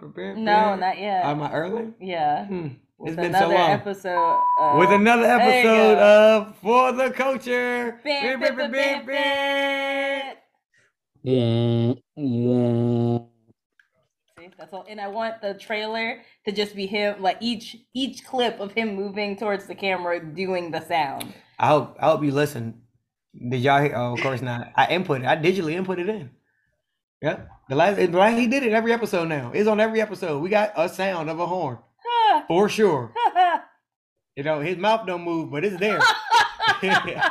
No, not yet. Am I early? Yeah. Hmm. With It's been so long. episode. Of, With another episode of For the Culture. Bam, bam, bam, bam, bam. See, that's all. And I want the trailer to just be him, like each each clip of him moving towards the camera, doing the sound. I hope I hope you listen. Did y'all hear? Oh, of course not. I input it. I digitally input it in. Yep. The last, the last he did it every episode now. It's on every episode. We got a sound of a horn for sure. You know, his mouth don't move, but it's there.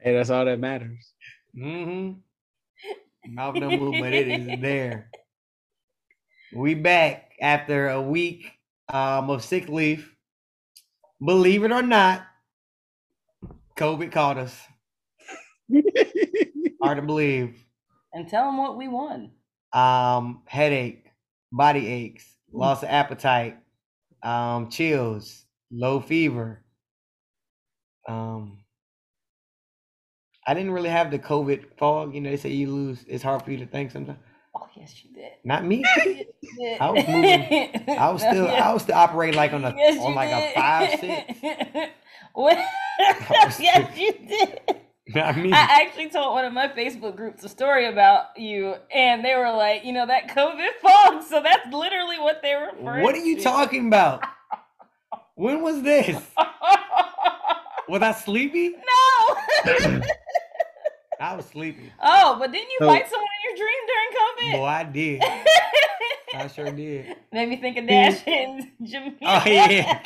Hey, that's all that matters. hmm Mouth don't move, but it is there. We back after a week um, of sick leave. Believe it or not, COVID caught us. Hard to believe. And tell them what we won. Um, headache, body aches, loss of appetite, um, chills, low fever. Um, I didn't really have the COVID fog. You know, they say you lose. It's hard for you to think sometimes. Oh yes, you did. Not me. Did. I was moving. I was still. I was still operating like on a Yes, on like a five six. What? was yes, you did. Not me. I actually told one of my Facebook groups a story about you, and they were like, you know, that COVID fog. So that's literally what they were referring What are you to. talking about? When was this? Was I sleepy? no. I was sleepy. oh, but didn't you So- fight someone in your dream during COVID? COVID? I did. I sure did. Made me think of Dash and Jimmy. Oh, yeah.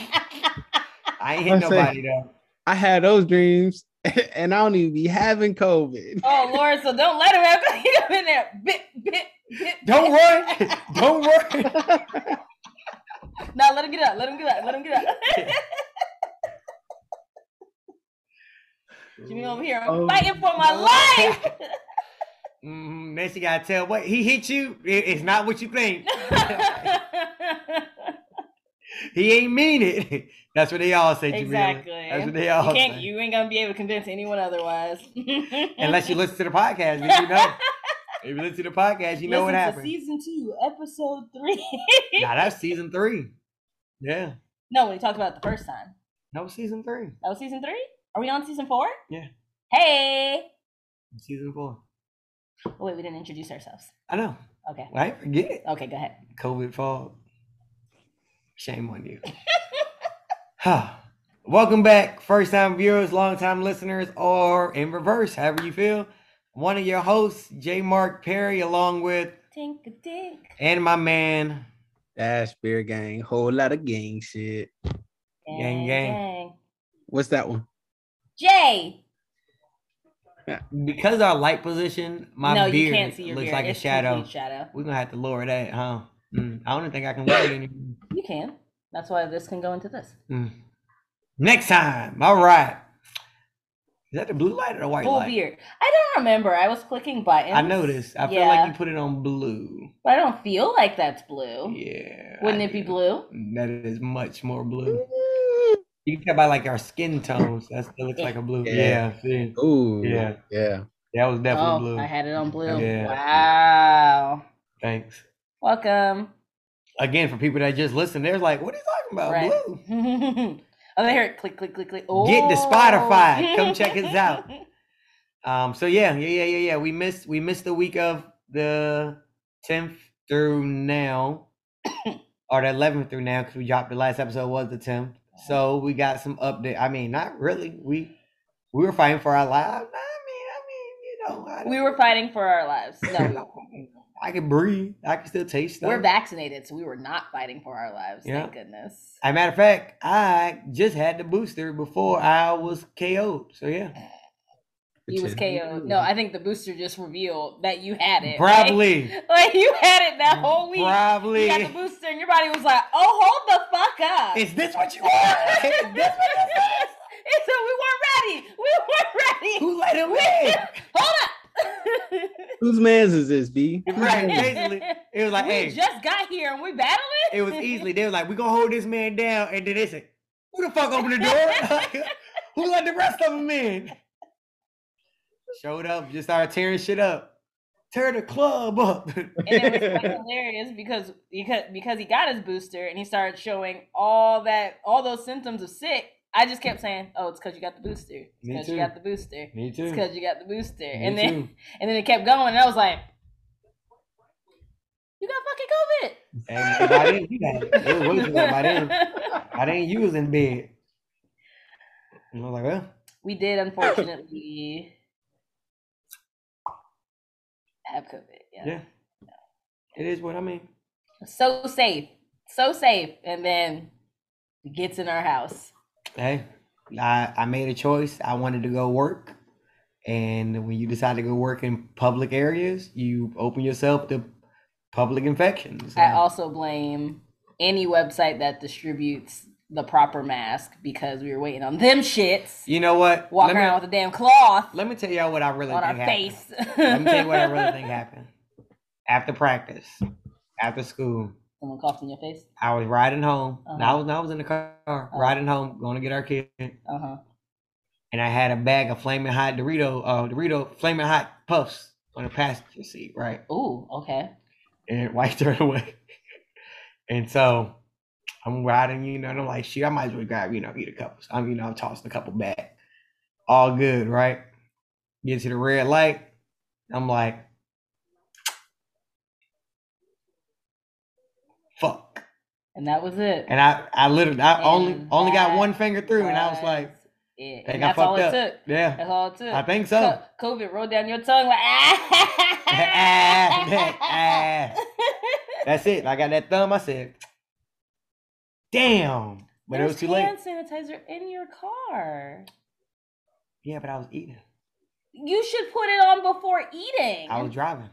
I ain't hit I say- nobody though. I had those dreams, and I don't even be having COVID. oh Lord, so don't let him have him in there. Bit, bit, bit. Don't worry. Don't worry. No, let him get up. Let him get up. Let him get up. Jimmy over here. I'm Oh. fighting for my life. Mm, you gotta tell what he hit you. it- it's not what you think. He ain't mean it. That's what they all say, exactly. That's what they you can't. say. You ain't gonna be able to convince anyone otherwise. Unless you listen to the podcast, you know. if you listen to the podcast, you know what Listen happened. Season two, episode three. Nah, that's season three. Yeah, no, when we talked about it the first time. that was season three. That was season three. Are we on season four? Yeah. Hey. Season four. Oh, wait, we didn't introduce ourselves. I know. Okay. I ain't forget. Okay, go ahead. COVID fall. Shame on you. Huh. Welcome back, first time viewers, long time listeners, or in reverse, however you feel. One of your hosts, J. Mark Perry, along with Tink tink. and my man. Dash beer gang, whole lot of gang shit. Gang, gang. What's that one? Jay. Because our light position, my no, beard you can't see your looks beard. like a shadow. shadow. We're gonna have to lower that, huh? Mm, I don't think I can lower it anymore. You can. That's why this can go into this. Mm. Next time, all right. Is that the blue light or the white Full light? beard. I don't remember. I was clicking buttons. I noticed. I feel Yeah. like you put it on blue. But I don't feel like that's blue. Yeah. Wouldn't I it be do. blue? That is much more blue. Mm. You can tell by like our skin tones. That still looks like a blue. Yeah. Yeah. see. Ooh, Yeah. yeah. That was definitely oh, blue. I had it on blue. Yeah. Wow. Thanks. Welcome. Again, for people that just listen, they're like, what are you talking about? Right. Blue. oh, they heard click, click, click, click. Oh. Get the Spotify. Come check us out. Um, so yeah, yeah, yeah, yeah, yeah. We missed we missed the week of the tenth through now, or the eleventh through now, because we dropped the last episode was the tenth. So we got some update. I mean, not really. We we were fighting for our lives. I mean, I mean, you know, We were fighting for our lives. No, I can breathe. I can still taste stuff. we're vaccinated, so we were not fighting for our lives. Yeah. Thank goodness. As a matter of fact, I just had the booster before I was KO'd. So yeah, He was KO'd. No, I think the booster just revealed that you had it. probably, Like, like you had it that mm, whole week. probably. You got the booster, and your body was like, "Oh, hold the fuck up." Is this what you want? Is this what this is? It said we weren't ready. We weren't ready. Who let him in? Hold up. Whose man's is this, B? Right, basically, it was like, we hey, just got here and we battling. it was easily. They were like, we gonna hold this man down, and then they said, who the fuck opened the door? Who let the rest of them in? Showed up, just started tearing shit up. tear the club up. and it was quite hilarious because because because he got his booster and he started showing all that all those symptoms of sick. I just kept saying, "Oh, it's because you got the booster. Because you got the booster. Me It's too. because you got the booster." Me and then too. and then it kept going, and I was like, "You got fucking COVID." And by then, you got it. It was way too late by then. By then, you was in bed. And I was like, well, we did unfortunately have COVID. Yeah. yeah. It is what I mean. So safe, so safe, and then it gets in our house. Hey, I, I made a choice. I wanted to go work. And when you decide to go work in public areas, you open yourself to public infections. I also blame any website that distributes the proper mask because we were waiting on them shits. you know what? Walking let, me, around with a damn cloth let me tell y'all what I really on our think happened. face. Let me tell you what I really think happened. After practice, after school, Someone coughed in your face. I was riding home. I Uh-huh. was I was in the car riding home, going to get our kid, Uh huh. and I had a bag of flaming hot Dorito, uh, Dorito flaming hot puffs on the passenger seat, right? Ooh, okay. And wiped her away. and so I'm riding, you know, and I'm like, shit, I might as well grab, you know, eat a couple. I'm, you know, I'm tossing a couple back. All good, right? Get to the red light. I'm like, fuck. And that was it. And I, I literally, I only, And only got one finger through, and I was like, it. And that's all it fucked took. up. yeah, That's all it took. I think so. COVID rolled down your tongue like ah. Ah, ah. That's it. I got that thumb. I said, damn. But it was too late. hand sanitizer in your car. Yeah, but I was eating. You should put it on before eating. I was driving.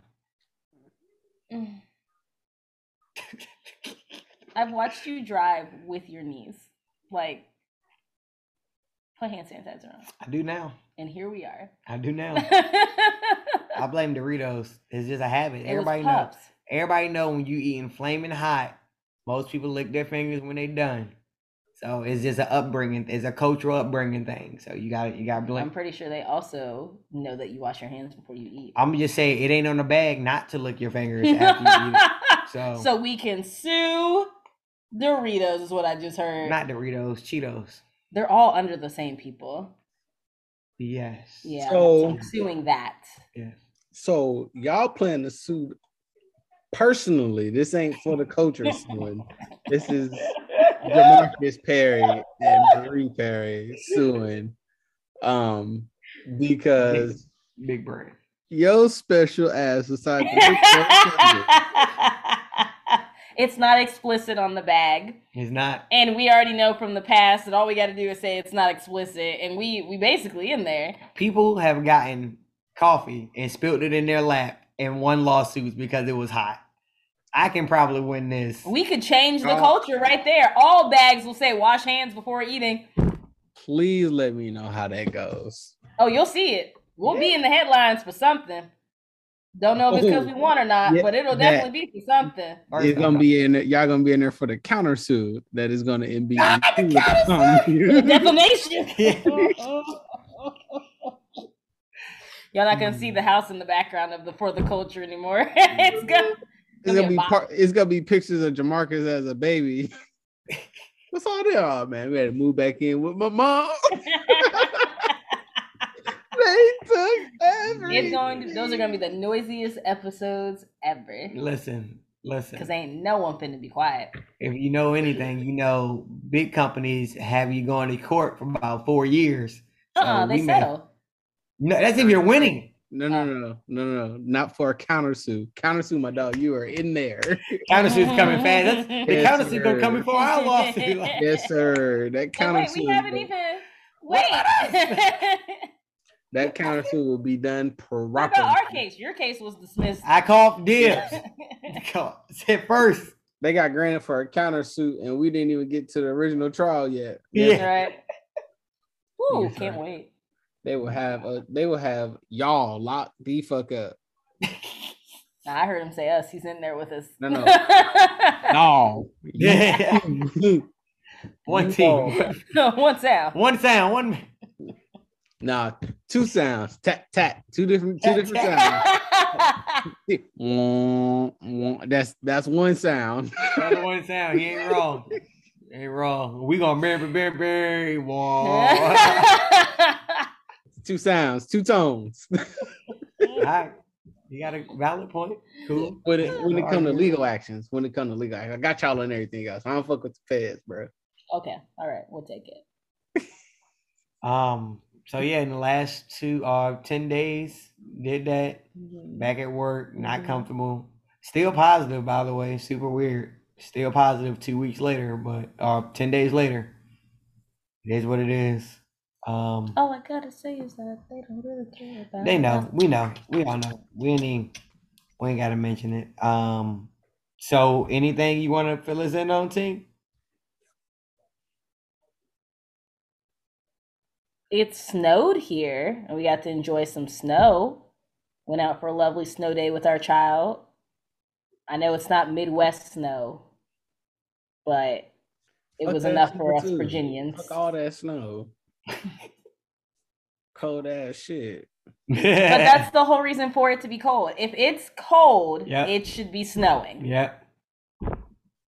I've watched you drive with your knees. Like, put hand sanitizer on. I do now. And here we are. I do now. I blame Doritos. It's just a habit. was Everybody knows. Everybody know when you eating flaming hot. Most people lick their fingers when they done. So it's just an upbringing. It's a cultural upbringing thing. So you got to you got to I'm pretty sure they also know that you wash your hands before you eat. I'm just saying it ain't on the bag not to lick your fingers after you eat it. So, so we can sue Doritos, is what I just heard. not Doritos, Cheetos. They're all under the same people. Yes. Yeah. So- I'm suing that. Yes. So y'all plan to sue personally. This ain't for the culture suing. This is Jamarcus Perry and Marie Perry suing. Um, because Big brain. your special ass decided to pick that it's not explicit on the bag. It's not. And we already know from the past that all we got to do is say it's not explicit, and we we basically in there. People have gotten coffee and spilled it in their lap and won lawsuits because it was hot. I can probably win this. We could change the Oh. culture right there. All bags will say wash hands before eating. Please let me know how that goes. Oh, you'll see it. We'll be in the headlines for something. Don't know if it's because we oh, want or not, Yeah, but it'll that- definitely be for something. Or It's gonna be in there, y'all gonna be in there for the countersuit that is gonna be included. Oh, defamation. Yeah. Y'all not gonna see the house in the background of the for the culture anymore. it's gonna. It's gonna be a box. part. It's gonna be pictures of Jamarcus as a baby. What's all there? Oh man, we had to move back in with my mom. They took everything. It's going to. Those are gonna be the noisiest episodes ever. Listen, listen. Cause ain't no one finna be quiet. If you know anything, you know big companies have you going to court for about four years. Uh, uh So they we may- settle. No, that's if you're winning. No, no, no, no, no, no, no, not for a countersuit. Countersuit, my dog. You are in there. Countersuit's coming fast. That's, the Yes, countersuit's gonna come sir. before our lawsuit. Like, yes, sir. That Oh, wait, countersuit. we haven't even. Wait. that countersuit will be done what properly. about our case? Your case was dismissed. I called dibs. Call- Said first. They got granted for a countersuit, and we didn't even get to the original trial yet. Yeah. right. Woo, Yes, can't sir. wait. They will have uh, they will have y'all locked the fuck up. Nah, I heard him say us. He's in there with us. No, no. No. Yeah. One team. no, one sound. One sound. One. Nah, two sounds. Tat tat. Two different two different sounds. Wah, wah. that's that's one sound. That's one sound. He ain't wrong. He ain't wrong. We gonna bury, bury, bury. Whoa. two sounds, two tones. All right. You got a valid point. Cool. when it when it come to legal actions, when it come to legal, I got y'all on everything else. I don't fuck with the feds, bro. okay, all right, we'll take it. Um. So yeah, in the last two uh ten days, did that. Back at work, not Mhm. comfortable. Still positive, by the way. Super weird. Still positive two weeks later, but uh ten days later. It is what it is. Um. All I gotta say is that they don't really care about. It. They know. us. We know. We all know. We ain't even, we ain't gotta mention it. Um so anything you wanna fill us in on team? It snowed here, and we got to enjoy some snow. Went out for a lovely snow day with our child. I know it's not Midwest snow, but it Fuck was enough for us too. Virginians. Fuck all that snow. Cold ass shit. But that's the whole reason for it to be cold. If it's cold, Yeah. it should be snowing. yeah.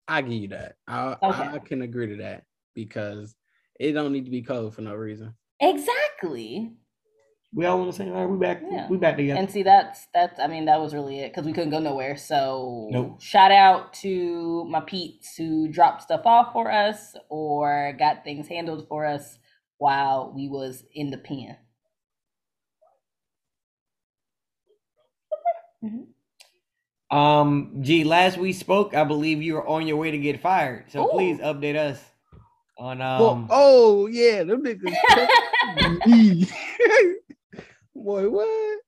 I give you that. I, Okay. I can agree to that because it don't need to be cold for no reason. Exactly. We all want to say, all right, we back Yeah. we back together. And see, that's that's. I mean, that was really it because we couldn't go nowhere. So, Nope. shout out to my peeps who dropped stuff off for us or got things handled for us while we was in the pen. Um, gee, last we spoke, I believe you were on your way to get fired. So Ooh. please update us on Well, um oh yeah, them niggas. me. Boy, what?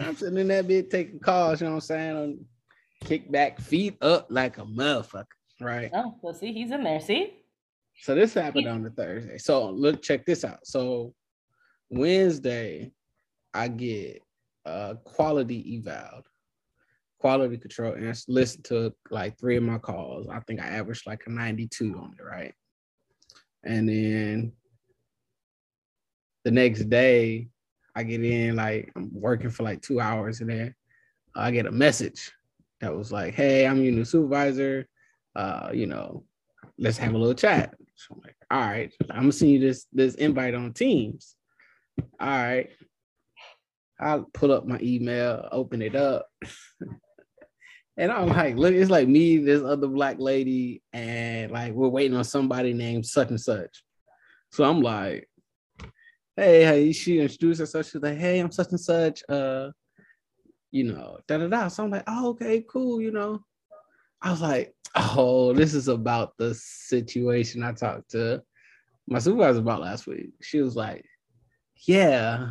I'm sitting in that bit taking calls. You know what I'm saying? On kick back, feet up like a motherfucker. Right. oh, well, see, he's in there. See, So this happened on the Thursday. So look, check this out. So Wednesday, I get uh quality eval, quality control, and I s- listen to like three of my calls. I think I averaged like a 92 on it, right? And then the next day, I get in, like I'm working for like two hours, and then I get a message that was like, Hey, I'm your new supervisor. Uh, you know, let's have a little chat. So I'm like, all right, I'm gonna send you this this invite on Teams. All right. I'll pull up my email, open it up. and I'm like, look, it's like me, this other black lady, and like we're waiting on somebody named such and such. So I'm like, hey, hey, she introduced herself. She's like, hey, I'm such and such. Uh, you know, da da da. So I'm like, oh, okay, cool, you know. I was like, oh, this is about the situation I talked to my supervisor about last week. She was like, yeah.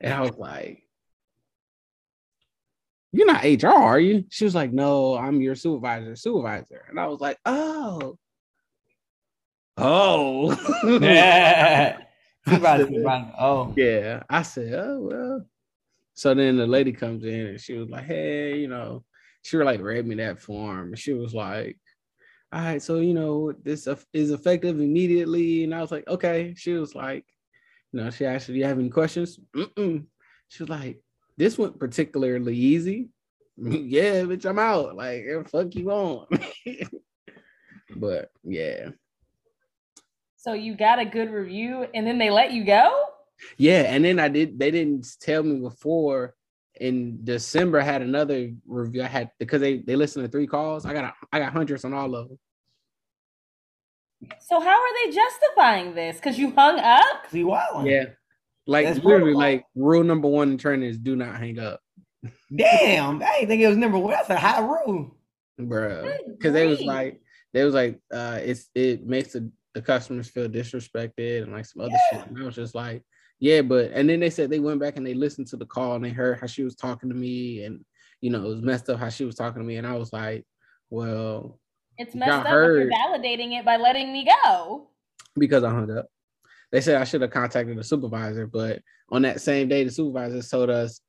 And I was like, you're not HR, are you? She was like, no, I'm your supervisor, supervisor. And I was like, oh. Oh. Yeah. Supervisor, supervisor. Oh. Yeah, I said, oh well. So then the lady comes in and she was like, hey, you know, she like read me that form. She was like, all right, so you know, this is effective immediately. And I was like, okay. She was like, you know, she asked, do you have any questions? Mm-mm. She was like, this went particularly easy. Mm-hmm. yeah, bitch, I'm out. Like, fuck you on. but yeah. so you got a good review, and then they let you go. Yeah, and then I did. They didn't tell me before. In December, I had another review. I had because they they listened to three calls. I got a, I got hundreds on all of them. So how are they justifying this? Because you hung up. See wilding. Yeah, like That's literally, protocol. like rule number one in training is do not hang up, Damn. I didn't think it was number one. That's a high rule. bro. Because they was like, they was like, uh, it's it makes the, the customers feel disrespected and like some other Yeah. shit. And I was just like, yeah, but and then they said they went back and they listened to the call and they heard how she was talking to me and you know it was messed up how she was talking to me and I was like, well, It's Y'all messed up heard. you're validating it by letting me go. because I hung up. They said I should have contacted the supervisor, but on that same day, the supervisor told us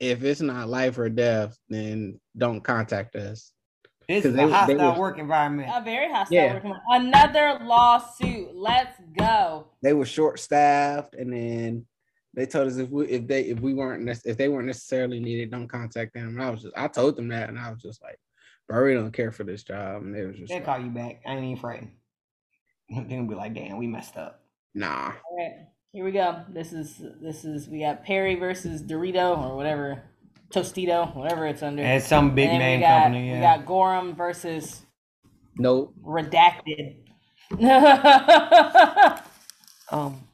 if it's not life or death, then don't contact us. This 'Cause is they- a hostile was- work environment. A very hostile Yeah. work environment. Another lawsuit. Let's go. They were short staffed, and then They told us if we if they if we weren't if they weren't necessarily needed, don't contact them. And I was just I told them that, and I was just like, bro, we don't care for this job. And they was just They'll like, call you back. I ain't even frightened. They'll be like, damn, we messed up. Nah. All right, here we go. This is this is we got Perry versus Dorito or whatever, Tostito, whatever it's under. And it's some big And name we got, company. We got Gorham versus Nope. Redacted. Um,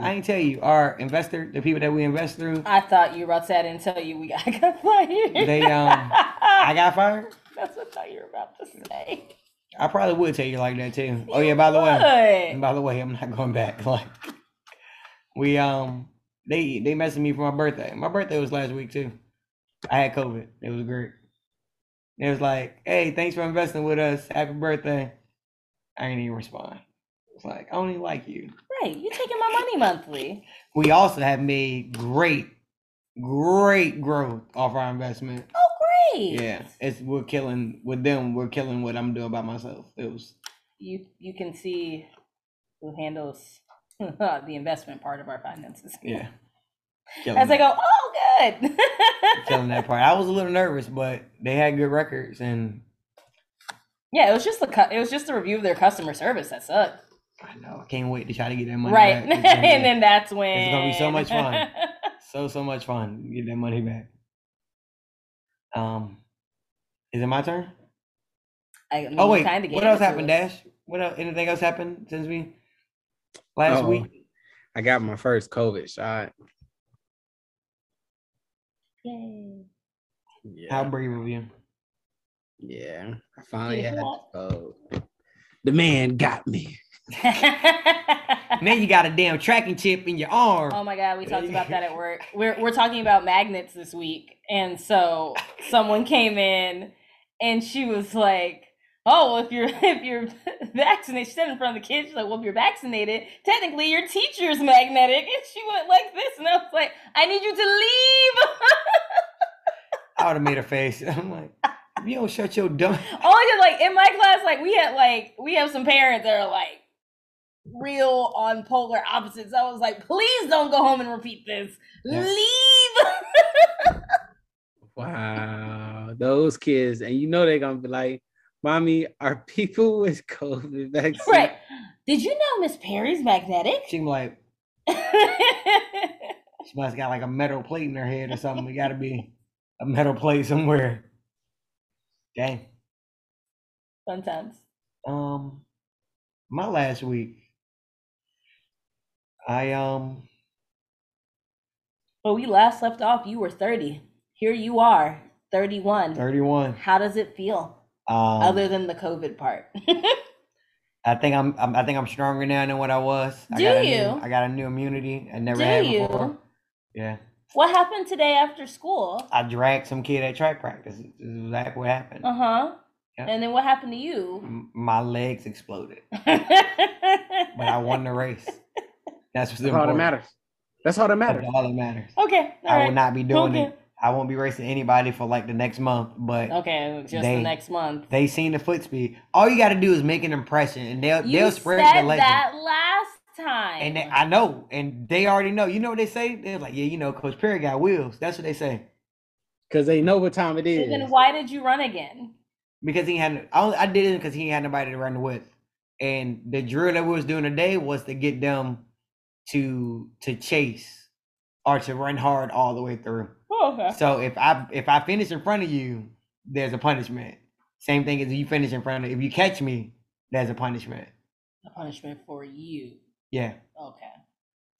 I ain't tell you, our investor, the people that we invest through, I thought you were about to say I didn't tell you we got, I got fired. They, um, I got fired. That's what I thought you were about to say. I probably would tell you like that too. Oh yeah, by the way, and by the way, I'm not going back. Like we um they they messaged me for my birthday. My birthday was last week too. I had COVID. It was great. It was like, hey, thanks for investing with us. Happy birthday. I ain't even respond. It's like I don't even like you. Right, you taking my money monthly. We also have made great, great growth off our investment. Oh, Yeah, it's we're killing with them. We're killing what I'm doing by myself. It was You you can see who handles the investment part of our finances. yeah. As I go, oh, good. killing that part. I was a little nervous, but they had good records, and yeah, it was just the cu- it was just a review of their customer service that sucked. I know I can't wait to try to get that money Right, back. It's and then that's when it's gonna be so much fun. so so much fun get that money back. Um, is it my turn? I mean, Oh wait, kinda what else happened, us. Dash? What else? Anything else happened since we last Oh, week? I got my first COVID shot. Yay. Yeah. How brave of you? Yeah. I finally Yeah. had the code. The man got me. Now you got a damn tracking chip in your arm. Oh my god, we talked about that at work. We're we're talking about magnets this week, and so someone came in, and she was like, "Oh, well, if you're if you're vaccinated," she said in front of the kids, she's like, "Well, if you're vaccinated, technically your teacher's magnetic." And she went like this, and I was like, "I need you to leave." I would have made a face. I'm like, you don't shut your dumb. Oh, Only because like in my class, like we had like we have some parents that are like real on polar opposites. I was like, please don't go home and repeat this. Yeah. Leave. Wow. Those kids. And you know they're gonna be like, Mommy, are people with COVID vaccine? right. Did you know Miss Perry's magnetic? Seemed like she must have got like a metal plate in her head or something. It got to be a metal plate somewhere. Dang. Fun times. Um, my last week, I um, When we last left off, you were 30. Here you are, 31. 31. How does it feel? Um, Other than the COVID part. I think I'm, I'm I think I'm stronger now than what I was. I Do got a you? New, I got a new immunity I never Do had you? before. Yeah. what happened today after school? I dragged some kid at track practice. This is exactly what happened. Uh huh. Yeah. And then what happened to you? M- My legs exploded, but I won the race. That's what's That's all that matters. That's all that matters. That's all that matters. Okay. all I will not be doing Okay. it. I won't be racing anybody for like the next month, but Okay, just They- the next month. they seen the foot speed. All you got to do is make an impression, and they'll You they'll spread said the legend. that last time. And they, I know, and they already know. You know what they say? They're like, yeah, you know, Coach Perry got wheels. That's what they say Because they know what time it is. So then why did you run again? because he had. I, only- I did it because he had nobody to run with, and the drill that we was doing today was to get them to to chase or to run hard all the way through. Oh, okay. So if I if I finish in front of you, there's a punishment. Same thing as you finish in front of if you catch me, there's a punishment. A punishment for you. Yeah. Okay.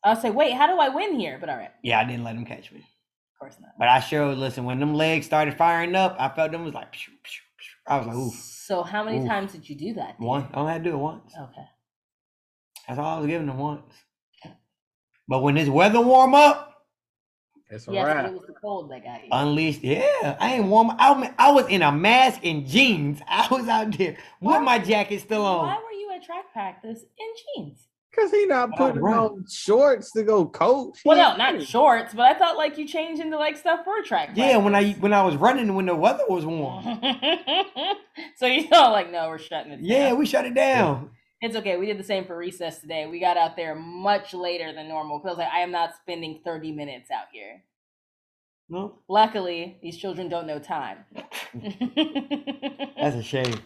I'll say, wait, how do I win here? But all right, Yeah, I didn't let him catch me. Of course not. But I sure listen, when them legs started firing up, I felt them was like. I was like, oof. So how many Oof. times did you do that? dear? One. I only had to do it once. Okay. That's all I was giving them once. But when this weather warm up, It's a Yes, but wrap. it was the cold that got you. unleashed. Yeah, I ain't warm. I, mean, I was in a mask and jeans. I was out there Why- with my jacket still on. Why were you at track practice in jeans? Because he not putting right. on shorts to go coach. He Well, no, ain't not shorts, but I thought like you changed into like stuff for track. Yeah, when I when I was running when the weather was warm. so you thought like, no, we're shutting it. Down. Yeah, down. we shut it down. It's okay. We did the same for recess today. We got out there much later than normal because I was like, I am not spending 30 minutes out here. No, Luckily, these children don't know time. that's a shame.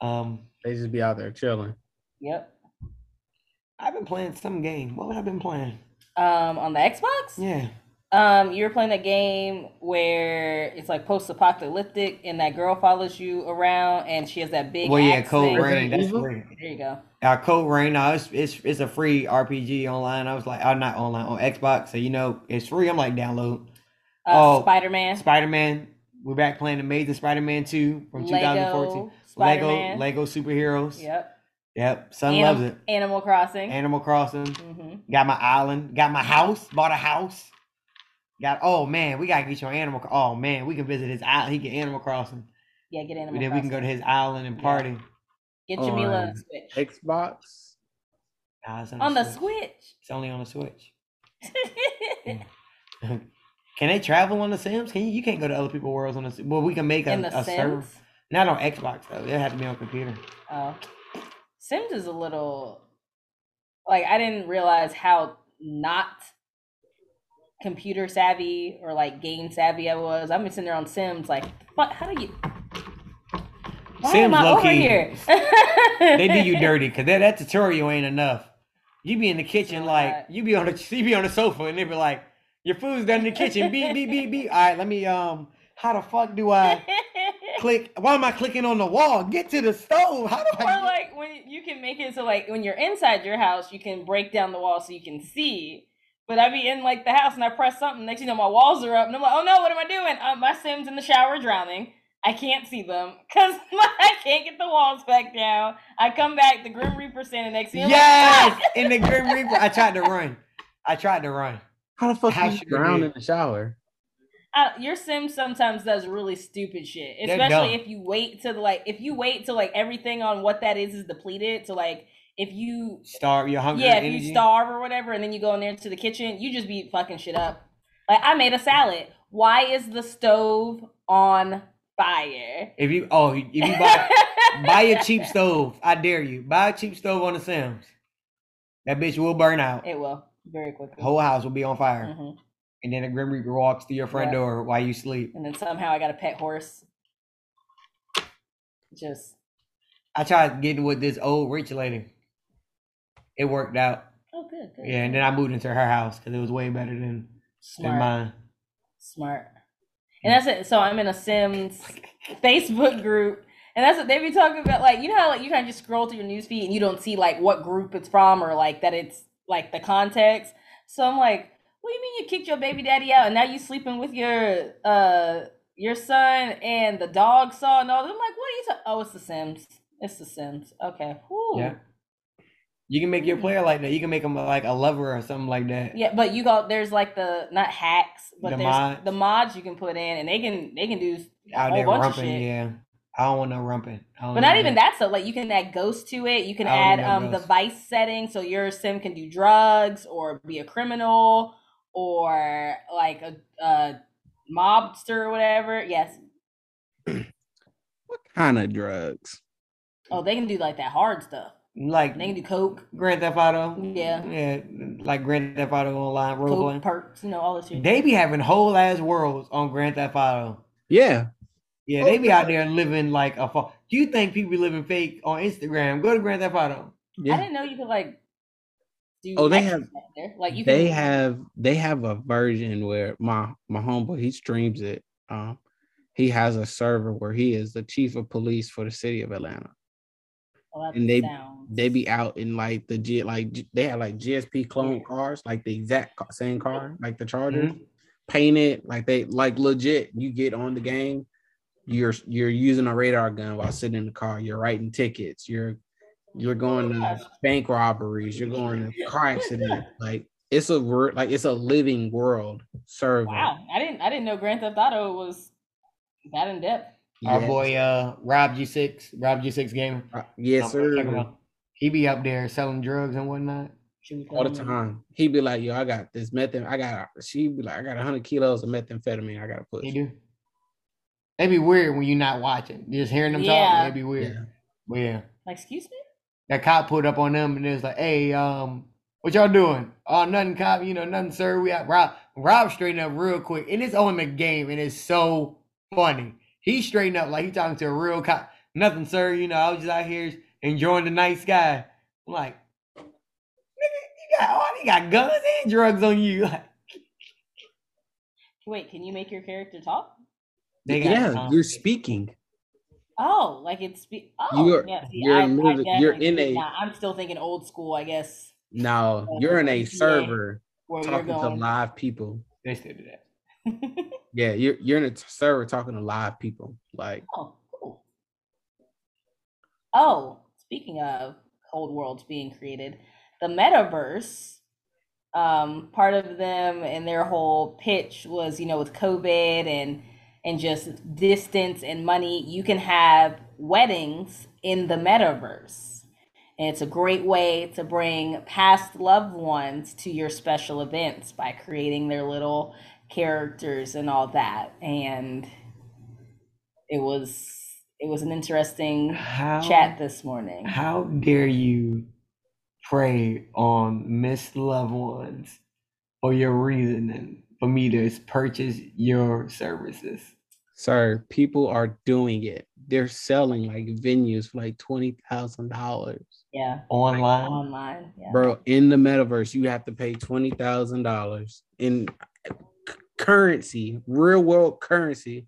Um, They just be out there chilling. yep. I've been playing some game. What have I been playing? Um, on the Xbox, Yeah. Um, you were playing that game where it's like post-apocalyptic, and that girl follows you around, and she has that big. Well, yeah, axe Code thing. Rain. That's free. There you go. Our Code Vein. No, it's it's it's a free RPG online. I was like, I'm not online on Xbox, so you know it's free. I'm like, download. Uh, Oh, Spider-Man, Spider Man. We're back playing Amazing Spider Man 2 from 2014. Lego, Lego, Spider-Man. Lego superheroes. Yep. Yep. Son Anim- loves it. Animal Crossing. Animal Crossing. hmm Got my island. Got my house. Bought a house. Got oh man, we gotta get your Animal. Oh man, we can visit his island. He get Animal Crossing. Yeah, get Animal And then we can go to his island and Yeah. party. Get Jamila on a Switch. Xbox. Nah, it's on the Switch. Switch. It's only on the Switch. can they travel on the Sims? Can you? You can't go to other people's worlds on the. Sim- Well, we can make a, a server. Not on Xbox though. It have to be on computer. Oh. Sims is a little like I didn't realize how not computer savvy or like game savvy I was. I've been sitting there on Sims like what how do you why Sims am I over here? They do you dirty because that, that tutorial ain't enough. You be in the kitchen like you be on the you be on the sofa and they be like, your food's done in the kitchen. Beep beep beep beep. All right, let me um. How the fuck do I click? Why am I clicking on the wall? Get to the stove. How do or I? get- like when you can make it so like when you're inside your house you can break down the wall so you can see but i be in like the house and i press something next you know my walls are up and i'm like oh no what am i doing uh, my sims in the shower drowning i can't see them because i can't get the walls back down i come back the grim reaper standing next to me I'm Yes, "Ah!" in the Grim Reaper. I tried to run. I tried to run. How the fuck How you should drown in the shower? Uh, your sim sometimes does really stupid shit especially if you wait to like if you wait till like everything on what that is is depleted so like if you Starve your hunger. yeah, if energy. you starve or whatever, and then you go in there to the kitchen, you just be fucking shit up. Like I made a salad. Why is the stove on fire? If you oh if you buy buy a cheap stove, I dare you. Buy a cheap stove on the Sims. That bitch will burn out. it will very quickly. The Whole house will be on fire. Mhm. And then a Grim Reaper walks through your front Yeah. door while you sleep. And then somehow I got a pet horse. Just I tried getting with this old rich lady. It worked out. oh, good, good. Yeah, and then I moved into her house because it was way better than, than smart, mine. smart. And that's it. So I'm in a Sims Facebook group. And that's what they be talking about. Like, you know how like you kind of just scroll through your newsfeed and you don't see like what group it's from or like that it's like the context. So I'm like, what do you mean you kicked your baby daddy out and now you sleeping with your uh your son and the dog saw and all that? I'm like, what are you talking? Oh, it's the Sims. It's the Sims. Okay. Whew. Yeah. You can make your player like that. You can make them like a lover or something like that. Yeah, but you go there's like the not hacks, but The there's mods. the mods you can put in, and they can they can do a Out whole there bunch of rumping, shit. yeah. I don't want no rumping. But not even that So Like you can add ghosts to it. You can add need no um the vice setting, so your sim can do drugs or be a criminal or like a, a mobster or whatever. Yes. What kind of drugs? Oh, they can do like that hard stuff. Like They can do coke, Grand Theft Auto. Yeah. Yeah, like Grand Theft Auto online role coke playing. perks, you know, all this shit. They be having whole ass worlds on Grand Theft Auto. Yeah. Yeah, they be out there living like a. Fa- Do you think people be living fake on Instagram? Go to Grand Theft Auto. I didn't know you could like. Do Oh, they have- like you. they can, have they have a version where my my homeboy he streams it. Um, he has a server where he is the chief of police for the city of Atlanta. Oh, and they- sounds- They be out in like the G like they have like GSP clone cars, like the exact same car, like the Chargers, mm-hmm. painted like they like legit. You get on the game, you're you're using a radar gun while sitting in the car. You're writing tickets. You're you're going to bank robberies. You're going to car accident. Like it's a wor- like it's a living world server. Wow, I didn't I didn't know Grand Theft Auto was that in depth. Our boy uh Rob G6, Rob G6 gamer. Uh, yes, sir. He be up there selling drugs and whatnot. All the time. He'd be like, "Yo, I got this methamphetamine. I got." She'd be like, "I got hundred kilos of methamphetamine. I gotta push." He do. They be weird when you're not watching. Just hearing them Yeah. talk, they be weird. Yeah. But yeah. Like, excuse me? that cop pulled up on them and it was like, hey, um, what y'all doing? Oh, nothing, cop. You know, nothing, sir. We got Rob. Rob straightened up real quick, and it's on the game, and it's so funny. He straightened up like he talking to a real cop. Nothing, sir. You know, I was just out here enjoying the night sky. I'm like, nigga, you got all you got guns and drugs on you. Wait, can you make your character talk? They got yeah, some- you're speaking. Oh, like it's be- oh You're- yeah. See, you're I, I you're in did a- not- I'm still thinking old school, I guess. No, you're in a server talking to live people. They still do that. Yeah, you're you're in a server talking to live people. Like, oh, cool. Oh, speaking of cold worlds being created, the metaverse. Um, part of them and their whole pitch was, you know, with COVID and and just distance and money, you can have weddings in the metaverse. And it's a great way to bring past loved ones to your special events by creating their little characters and all that. And it was it was an interesting How chat this morning. How dare you prey on missed loved ones for your reasoning for me to purchase your services? Sir, people are doing it. They're selling like venues for like twenty thousand dollars. Yeah, Online? online. Yeah. Bro, in the metaverse, you have to pay twenty thousand dollars in c- currency, real world currency.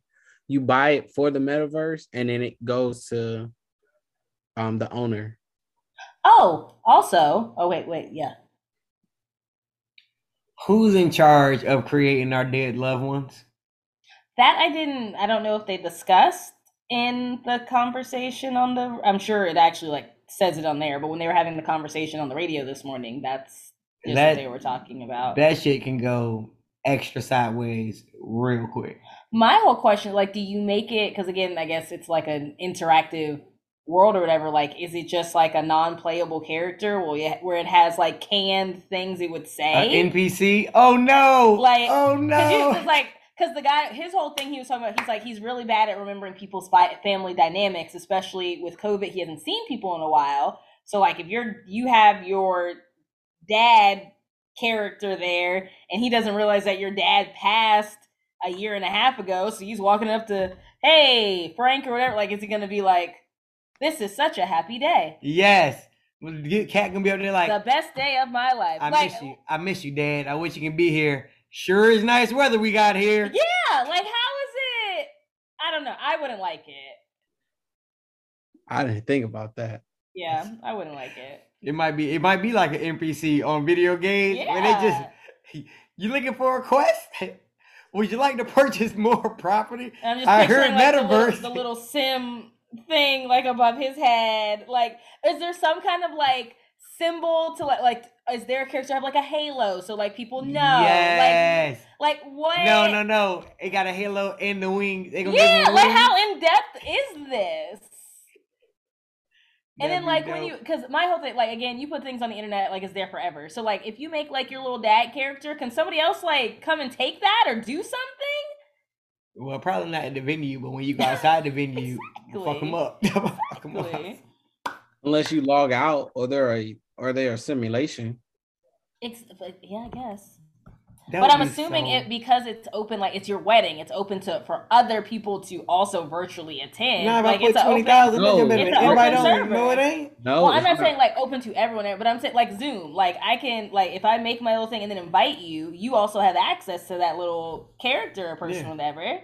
You buy it for the metaverse, and then it goes to um the owner. Oh, also, oh wait, wait, yeah. Who's in charge of creating our dead loved ones? That I didn't. I don't know if they discussed in the conversation on the. I'm sure it actually like says it on there, but when they were having the conversation on the radio this morning, that's just That- what they were talking about. That shit can go extra sideways real quick. My whole question, like, do you make it? Because again, I guess it's like an interactive world or whatever. Like, is it just like a non-playable character? Well, yeah, where it has like canned things it would say. NPC? Oh no! Like, oh no! cause like, because the guy, his whole thing he was talking about, he's like, he's really bad at remembering people's family dynamics, especially with COVID. He hasn't seen people in a while. So like, if you're, you have your dad character there, and he doesn't realize that your dad passed a year and a half ago, so he's walking up to, hey, Frank or whatever. Like, is he gonna be like, this is such a happy day, yes. Cat gonna be up there like, the best day of my life. I like, miss you. I miss you, Dad. I wish you can be here. Sure is nice weather we got here. Yeah, like how is it? I don't know. I wouldn't like it. I didn't think about that. Yeah, I wouldn't like it. It might be it might be like an NPC on video games where they just Yeah. you looking for a quest? Would you like to purchase more property? I'm just I picturing heard like, the, metaverse. little, the little sim thing like above his head. Like, is there some kind of like symbol to like like is there a character have like a halo so like people know? Yes. Like like what? no, no, no. It got a halo and the wing They gonna Yeah, like wings. how in depth is this? And then like be when you because my whole thing like again you put things on the internet like it's there forever. So like if you make like your little dad character, can somebody else like come and take that or do something? Well, probably not at the venue, but when you go outside the venue, fuck them up. fuck 'em up. Exactly. Unless you log out, or they're a or they're a simulation. It's yeah, I guess. That but I'm assuming so- it because it's open, like it's your wedding. It's open to for other people to also virtually attend. Nah, if like I put it's an twenty open. No. no, It's an open don't server. know it ain't. No, Well, I'm it's not saying like open to everyone, but I'm saying like Zoom. Like I can like if I make my little thing and then invite you, you also have access to that little character or person, Yeah. whatever.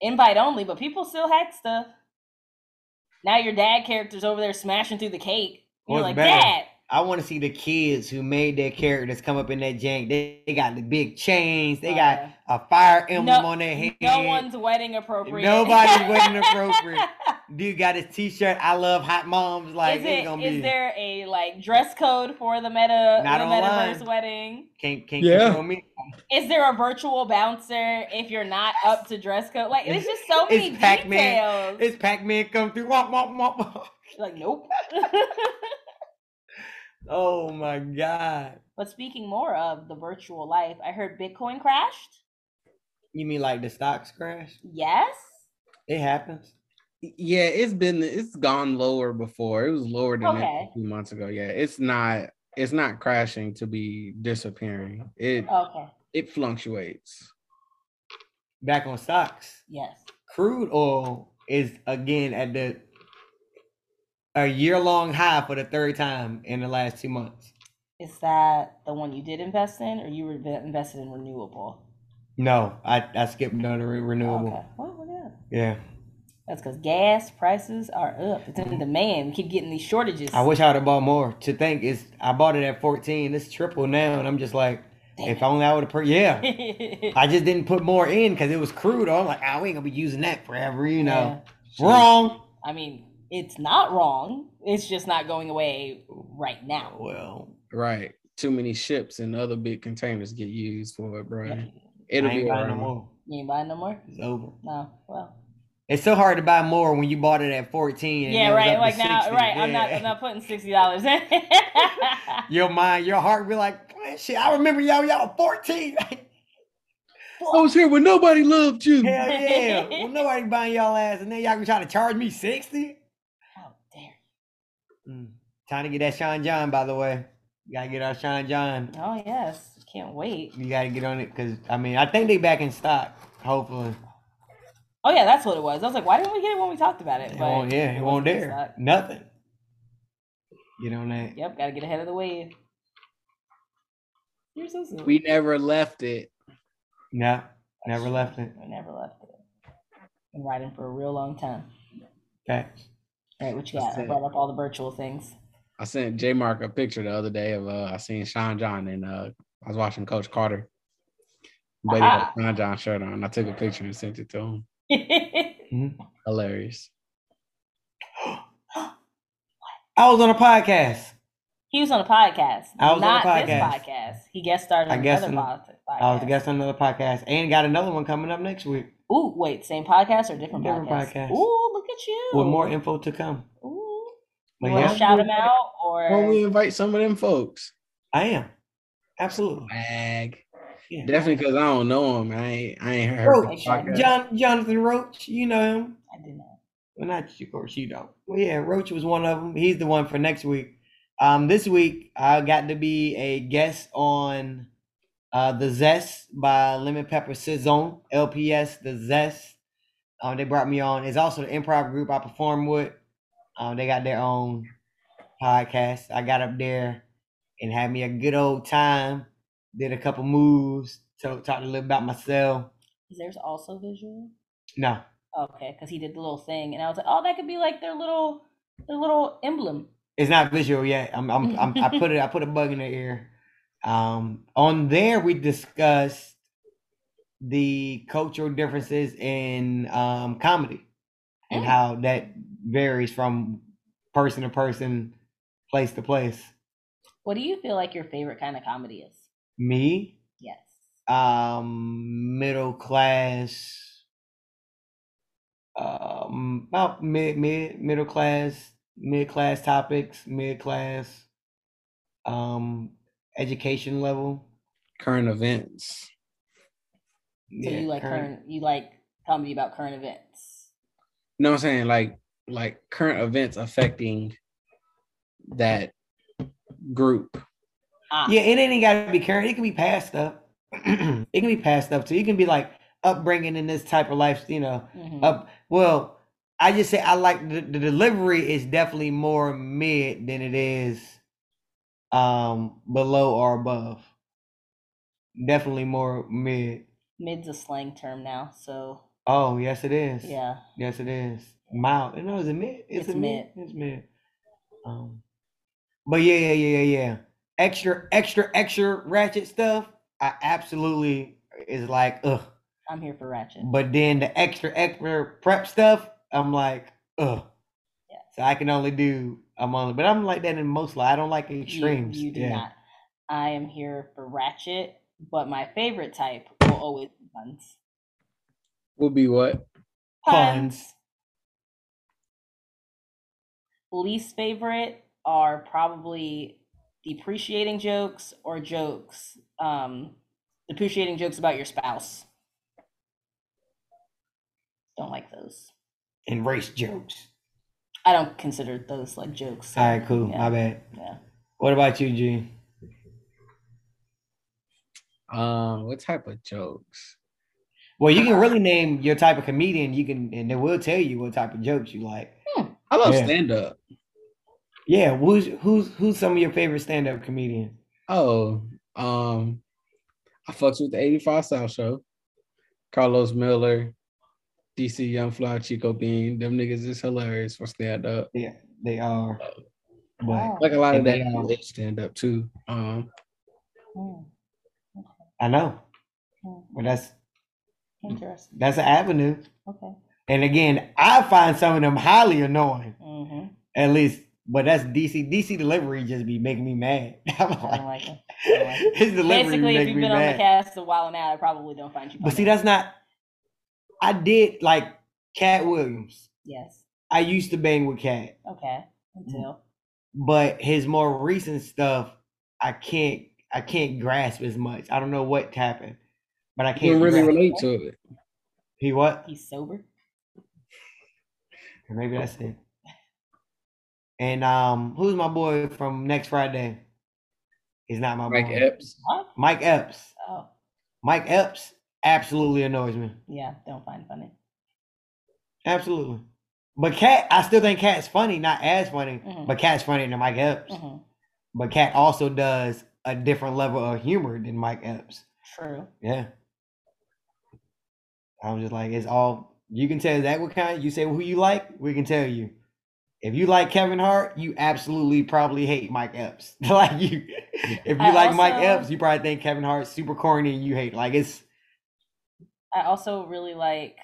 Invite only, but people still hack stuff. Now your dad character's over there smashing through the cake. You're like, better? Dad, I want to see the kids who made their characters come up in that jank. They, they got the big chains. They got a fire emblem no- on their head. no one's wedding appropriate. Nobody's wedding appropriate. Dude got his T-shirt. I love hot moms. Like is it's it gonna is be. there a like dress code for the meta Not the online. metaverse wedding? Can't can't Yeah. control me. Is there a virtual bouncer if you're not up to dress code? Like there's just so many It's Pac-Man. details. It's Pac-Man come through. Womp womp womp. like nope. Oh my god. but speaking more of the virtual life, I heard Bitcoin crashed. You mean like the stocks crashed? Yes. It happens. Yeah, it's been it's gone lower before. It was lower than that Okay. a few months ago. Yeah, it's not it's not crashing to be disappearing. It Okay. it fluctuates. Back on stocks. Yes. Crude oil is again at the a year long high for the third time in the last two months. Is that the one you did invest in, or you were invested in renewable? No, I, I skipped on the re- renewable. Okay. Well, yeah. Yeah. That's because gas prices are up. It's in demand. We keep getting these shortages. I wish I would have bought more. To think is I bought it at 14. It's triple now, and I'm just like, if only I would have put yeah. I just didn't put more in because it was crude. I'm like, oh, we ain't gonna be using that forever, you know. Wrong. I mean, it's not wrong. It's just not going away right now. Well, Right. Too many ships and other big containers get used for it, bro. Yeah. It'll be buying no more. You ain't buying no more? It's over. No. Well. It's so hard to buy more when you bought it at 14. and Yeah, it right. Like now, 60. right. I'm not. I'm not putting sixty dollars in. Your mind, your heart be like, man, shit. I remember y'all, y'all 14. I was here when nobody loved you. Hell yeah. well, nobody buying y'all ass, and then y'all gonna try to charge me 60. How Mm. Time to get that Sean John, by the way. You gotta get our Sean John. Oh yes. Can't wait. You gotta get on it because I mean I think they back in stock. Hopefully, Oh yeah, that's what it was. I was like, why didn't we get it when we talked about it? it But won't. Yeah, it won't wasn't dare nothing. Get on that. Yep, gotta get ahead of the wave. You're so silly. We never left it. No, never left it. We never left it. Been riding for a real long time. Facts. All right, what you got? That's I brought up all the virtual things. I sent Jmarc a picture the other day of uh I seen Sean John and uh I was watching Coach Carter. But he had a Sean John shirt on. I took a picture and sent it to him. Hilarious. I was on a podcast. he was on a podcast. I was on a podcast. this podcast. He guest starred I guess another in- podcast. I was a guest on another podcast, and got another one coming up next week Ooh, wait, same podcast or different, Different podcast? podcast. Ooh, look at you. with more info to come. Ooh. But You want yeah, to shout them out or? When we invite some of them folks. I am absolutely. Bag. Yeah. Definitely because I don't know him. I ain't I ain't heard Roach. John Jonathan Roach, you know him. I did not. Well, not you, of course you don't. Well, yeah, Roach was one of them. He's the one for next week. Um, this week I got to be a guest on uh the Zest by Lemon Pepper Sasòn LPS. The Zest. Um, they brought me on. It's also the improv group I perform with. Um, they got their own podcast. I got up there and had me a good old time. Did a couple moves. So talked a little about myself. Is theirs also visual? No, Okay, because he did the little thing, and I was like, oh, that could be like their little, their little emblem. It's not visual yet. I'm, I'm, I'm I put it. I put a bug in the ear. Um, on there we discussed the cultural differences in um comedy and Mm. how that varies from person to person, place to place. What do you feel like your favorite kind of comedy is? Me, Yes. um, middle class, um, about mid mid middle class, mid class topics, mid class, um, education level. current events. So you like current, you like comedy about current events. You know what I'm saying? Like like current events affecting that group. Ah, Yeah, it ain't got to be current. It can be past stuff. it can be past stuff too. It can be like upbringing in this type of life. You know, mhm. up. Well, I just say I like the, the delivery is definitely more mid than it is um below or above. Definitely more mid. Mid's a slang term now, so Oh yes, it is. yeah. Yes, it is. Mild. No, is it mid? It's, It's a mid. It's mid. Um, but yeah, yeah, yeah, yeah, yeah. Extra, extra, extra ratchet stuff. I absolutely is like, ugh. I'm here for ratchet. But then the extra, extra prep stuff, I'm like, ugh. Yeah. So I can only do. I'm only, but I'm like that in most. li- I don't like extremes. You, do yeah. not. I am here for ratchet, but my favorite type will always be puns. Will be what? Puns. Least favorite are probably depreciating jokes or jokes, um, depreciating jokes about your spouse. Don't like those. and race jokes. I don't consider those like jokes. so, All right, cool. yeah, My bad. Yeah. What about you, Gene? Um, what type of jokes? Well, you can really name your type of comedian. You can, and they will tell you what type of jokes you like. I love Yeah. stand up. Yeah, who's who's who's some of your favorite stand up comedians? Oh, um, I fucks with the 85 South Show. Karlous Miller, DC Young Fly, Chico Bean. Them niggas is hilarious for stand up. Yeah, they are. But Wow. Like a lot of And that they, stand up too. Um, Hmm, I know, hmm, but that's Interesting. that's an avenue. Okay. And again, I find some of them highly annoying. hmm At least, but that's DC. DC delivery just be making me mad. I'm I don't like, like it. I don't like it. his delivery Basically, if you've been on the mad. cast a while now, I probably don't find you. But see, that's not. I did like Katt Williams. yes. I used to bang with Katt, Okay. Until but his more recent stuff, I can't. I can't grasp as much. I don't know what happened, but I can't really grasp. relate to it. He what? he's sober. Maybe that's it. And um, who's my boy from next Friday? He's not my boy. Mike boy. Epps. What? Mike Epps. Oh, Mike Epps absolutely annoys me. yeah. Don't find funny. Absolutely. But Katt, I still think Katt's funny, not as funny, Mhm. but Katt's funnier than Mike Epps. hmm But Katt also does a different level of humor than Mike Epps. True. Yeah. I'm just like, it's all you can tell that what kind you say who you like, we can tell you. If you like Kevin Hart, you absolutely probably hate Mike Epps. like you if you I like Mike Epps, you probably think Kevin Hart's super corny and you hate like it's I also really like.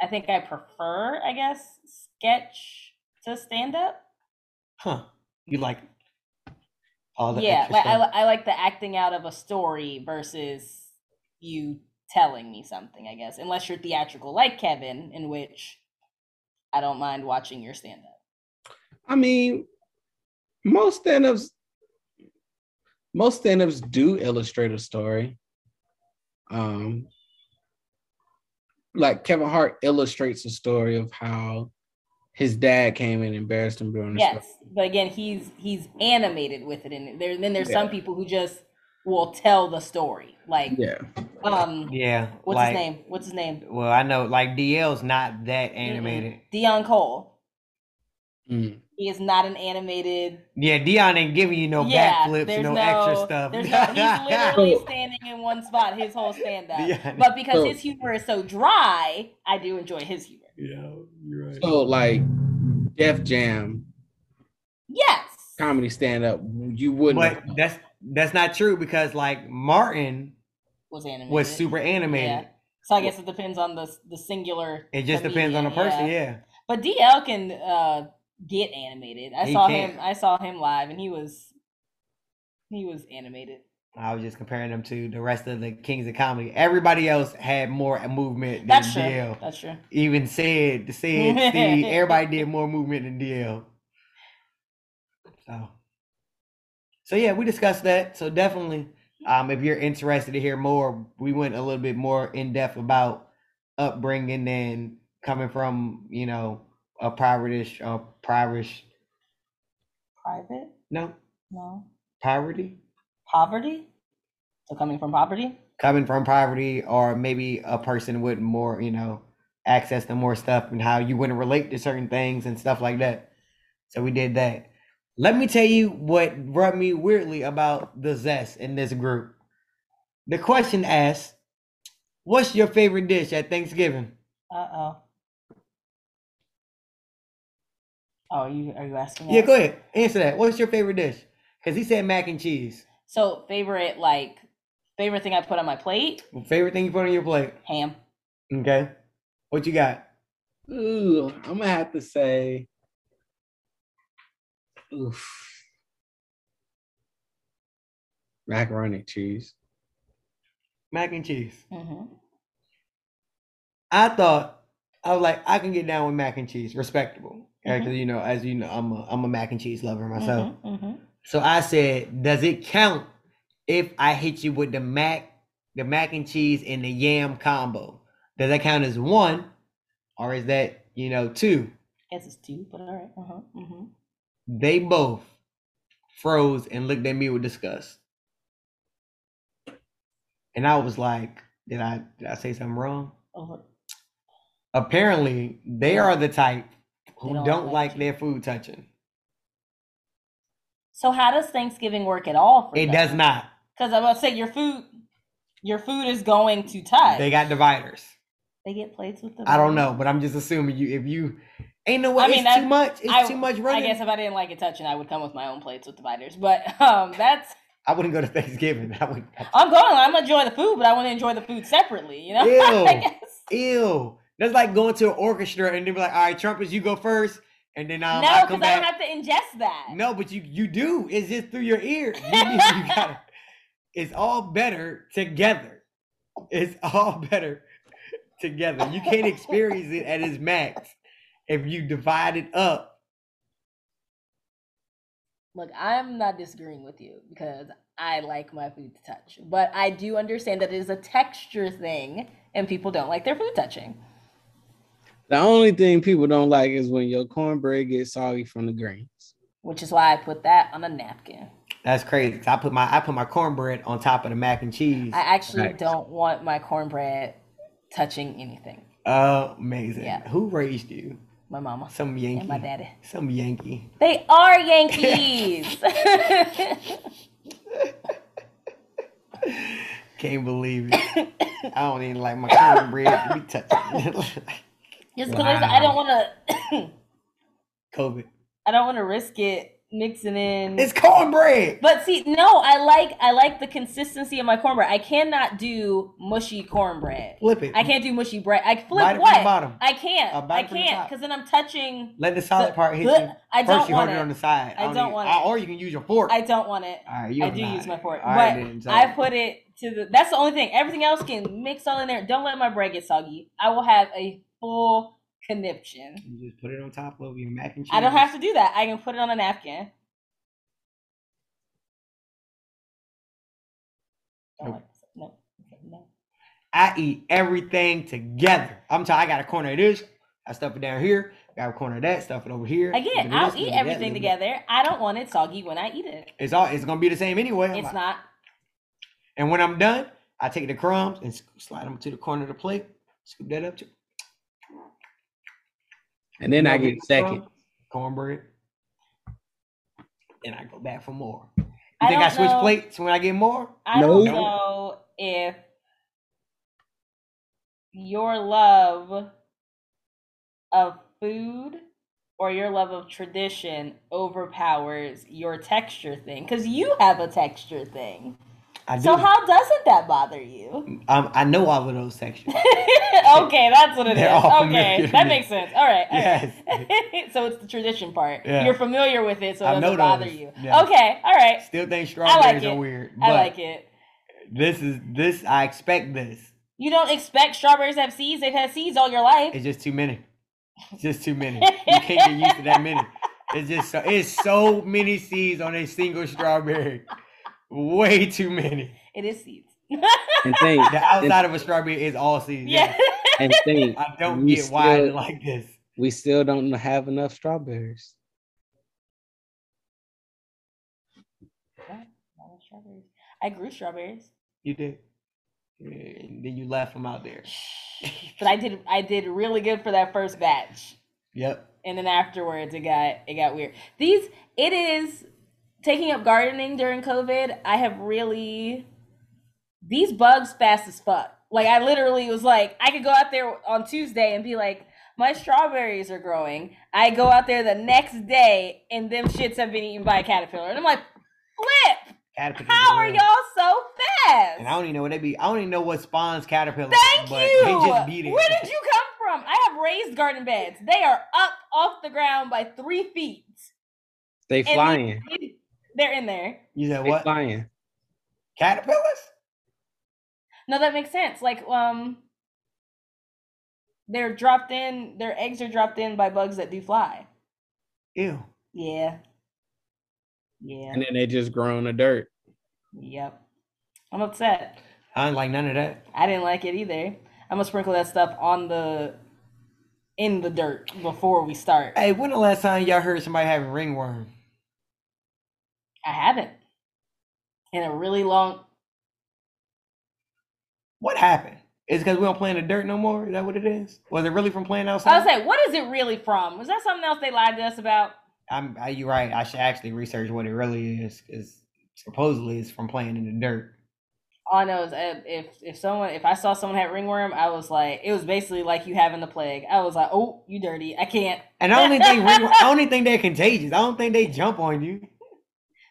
I think I prefer, I guess, sketch to stand up. huh. You like all the yeah, like I, I like the acting out of a story versus you telling me something. I guess, unless you're theatrical, like Kevin, in which I don't mind watching your stand up. I mean, most stand-ups, most stand-ups do illustrate a story. Um, like Kevin Hart illustrates the story of how his dad came and embarrassed him during the Yes, but again, he's he's animated with it, and there then there's some people who just will tell the story. Like, Yeah, um, yeah. what's like, his name? What's his name? Well, I know like DL's not that animated. Deon Cole. Mm. He is not an animated. Yeah, Deon ain't giving you no yeah, backflips, no, no extra stuff. There's no, he's literally standing in one spot his whole stand up. Deon- But because So- his humor is so dry, I do enjoy his humor. yeah, you're right. so like Def Jam Yes. comedy stand-up, you wouldn't. But that's that's not true because like Martin Was animated. was super animated. Yeah. So I guess it depends on the the singular. It just depends on the comedian, person, yeah. But DL can uh, get animated. I He saw can. him. I saw him live, and he was he was animated. I was just comparing them to the rest of the Kings of Comedy. Everybody else had more movement than That's true. DL. That's true. Even said, said, Steve, everybody did more movement than DL. So, so yeah, we discussed that. So definitely, um, if you're interested to hear more, we went a little bit more in depth about upbringing and coming from, you know, a private-ish, uh, private, Private? no, No. poverty. Poverty. So coming from poverty. coming from poverty or maybe a person with more you know access to more stuff and how you wouldn't relate to certain things and stuff like that so we did that let me tell you what rubbed me weirdly about the zest in this group the question asks what's your favorite dish at thanksgiving Uh oh. Oh, you are you asking? yeah us? go ahead answer that what's your favorite dish because he said mac and cheese So favorite like favorite thing I put on my plate? favorite thing you put on your plate Ham. okay what you got Ooh, I'm gonna have to say, oof, macaroni and cheese. mac and cheese hmm I thought I was like, I can get down with mac and cheese, respectable. Because Mhm. you know, as you know, I'm a I'm a mac and cheese lover myself. hmm So I said, does it count if I hit you with the mac, the mac and cheese and the yam combo? Does that count as one, or is that you know, two. Guess it's two, but all right. Uh huh. Mm-hmm. They both froze and looked at me with disgust. And I was like, did I did I say something wrong? Oh, Apparently, they are the type who don't, don't like like their food touching. so how does Thanksgiving work at all? For It them? does not. Because I'm about to say your food, your food is going to touch. They got dividers. They get plates with them. I don't know, but I'm just assuming you if you ain't no way I mean, it's too much. It's I- too much running. I guess if I didn't like it touching, I would come with my own plates with dividers. But um, that's I wouldn't go to Thanksgiving. I would I'm going. I'm enjoy the food, but I want to enjoy the food separately. You know. Ew. I guess. ew. That's like going to an orchestra and they be like, all right, trumpets, you go first, and then um, no, I because come I back. don't have to ingest that. No, but you you do. It's just through your ear. You, you gotta. It's all better together. It's all better together. You can't experience it at its max if you divide it up. Look, I'm not disagreeing with you because I like my food to touch, but I do understand that it is a texture thing, and people don't like their food touching. The only thing people don't like is when your cornbread gets soggy from the grains. Which is why I put that on a napkin. That's crazy. I put my I put my cornbread on top of the mac and cheese. I actually Facts. don't want my cornbread touching anything. Amazing. Yeah. Who raised you? My mama Some Yankee. and my daddy. Some Yankee. They are Yankees. Can't believe it. I don't even like my cornbread to be touching. Just because I don't want to, COVID. I don't want to risk it mixing in. It's cornbread. But see, no, I like I like the consistency of my cornbread. I cannot do mushy cornbread. Flip it. I can't do mushy bread. I flip it the what? bottom. I can't. Uh, I it the can't because then I'm touching. Let the solid the- part hit you. I First, don't you want it it. on the side. I don't don't want uh, it. Or you can use your fork. I don't want it. All right, you I do use my fork, All right, but so- I put it to the. That's the only thing. Everything else can mix all in there. Don't let my bread get soggy. I will have a full conniption. You just put it on top of your mac and cheese. I don't have to do that. I can put it on a napkin. Don't Nope. like this. No. Okay, no. I eat everything together. I'm telling. I got a corner of this. I stuff it down here. Got a corner of that. Stuff it over here. Again, I'll eat look at that, everything together. I don't want it soggy when I eat it. It's all. It's gonna be the same anyway. I'm It's like- not. And when I'm done, I take the crumbs and slide them to the corner of the plate. Scoop that up. To, And then I get second. cornbread. And I go back for more. You I think I switch know- plates when I get more? I No. don't know if your love of food or your love of tradition overpowers your texture thing because you have a texture thing. I do. So how doesn't that bother you? um, I know all of those sections. okay, that's what it is. They're all Okay, that makes sense. All right. all Yes. right. so it's the tradition part. Yeah. You're familiar with it, so it doesn't bother those. you. Yeah. Okay. All right. Still think strawberries it. are weird. I like it. This is this. I expect this. You don't expect strawberries to have seeds. They've had seeds all your life. It's just too many. It's just too many. You can't get used to that many. It's just so it's so many seeds on a single strawberry. Way too many. It is seeds. And think, The outside of a strawberry is all seeds. yeah. and think, I don't We get why still- it's like this. we still don't have enough strawberries. What? No strawberries. I grew strawberries, You did. And then you left them out there. but I did. I did really good for that first batch, Yep. and then afterwards it got it got weird. These it is taking up gardening during COVID. I have really these bugs fast as fuck. Like I literally was like, I could go out there on Tuesday and be like, my strawberries are growing. I go out there the next day and them shits have been eaten by a caterpillar, and I'm like, flip. Caterpillars. How are real. y'all so fast? And I don't even know what they be. I don't even know what spawns caterpillars. Thank but you. They just beat it. Where did you come from? I have raised garden beds. They are up off the ground by three feet. They And flying. you- They're in there. You said what? flying. Caterpillars? No, that makes sense. Like, um, they're dropped in. Their eggs are dropped in by bugs that do fly. Ew. Yeah. Yeah. And then they just grow in the dirt. Yep. I'm upset. I don't like none of that. I didn't like it either. I'm gonna sprinkle that stuff on the in the dirt before we start. Hey, when the last time y'all heard somebody having ringworm? I haven't in a really long. What happened? Is it because we don't play in the dirt no more? Is that what it is? Was it really from playing outside? I was like, what is it really from? Was that something else they lied to us about? I'm. I, you're right. I should actually research what it really is. Is supposedly it's from playing in the dirt. All I know is uh, if if someone if I saw someone had ringworm, I was like, it was basically like you having the plague. I was like, oh, you dirty. I can't. And I don't think they. ring- I don't think they're contagious. I don't think they jump on you.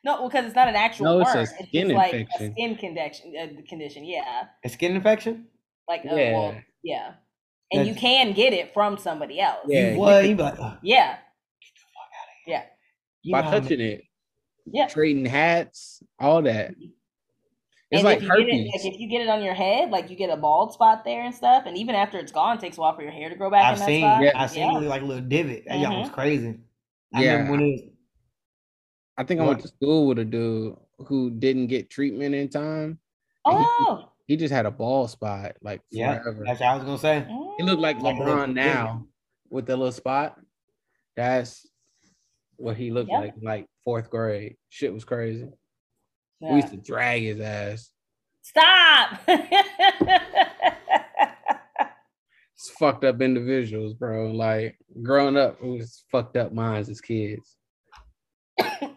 No, because it's not an actual No, it's worm. a It's, skin just like infection. a skin condition. Uh, condition, yeah. A skin infection. Like, uh, well, Yeah. yeah. And you can get it from somebody else. Yeah. You what? You like, "Ugh, Yeah. Yeah. you By know how touching it, Yeah. trading hats, all that. It's and like if you get it, herpes. like if you get it on your head, like you get a bald spot there and stuff, and even after it's gone, it takes a while for your hair to grow back I've in that seen. spot. Yeah. I've seen Yeah. it look like a little divot. That y'all was crazy. I Yeah. remember when it was. I think I went to school with a dude who didn't get treatment in time. Oh. He just had a bald spot like Yeah, that's what I was gonna say. He looked like Like a little LeBron now with the little spot. That's what he looked Yep. like, like fourth grade. Shit was crazy. Yeah. We used to drag his ass. Stop. It's fucked up individuals, bro. Like growing up, we was fucked up minds as kids.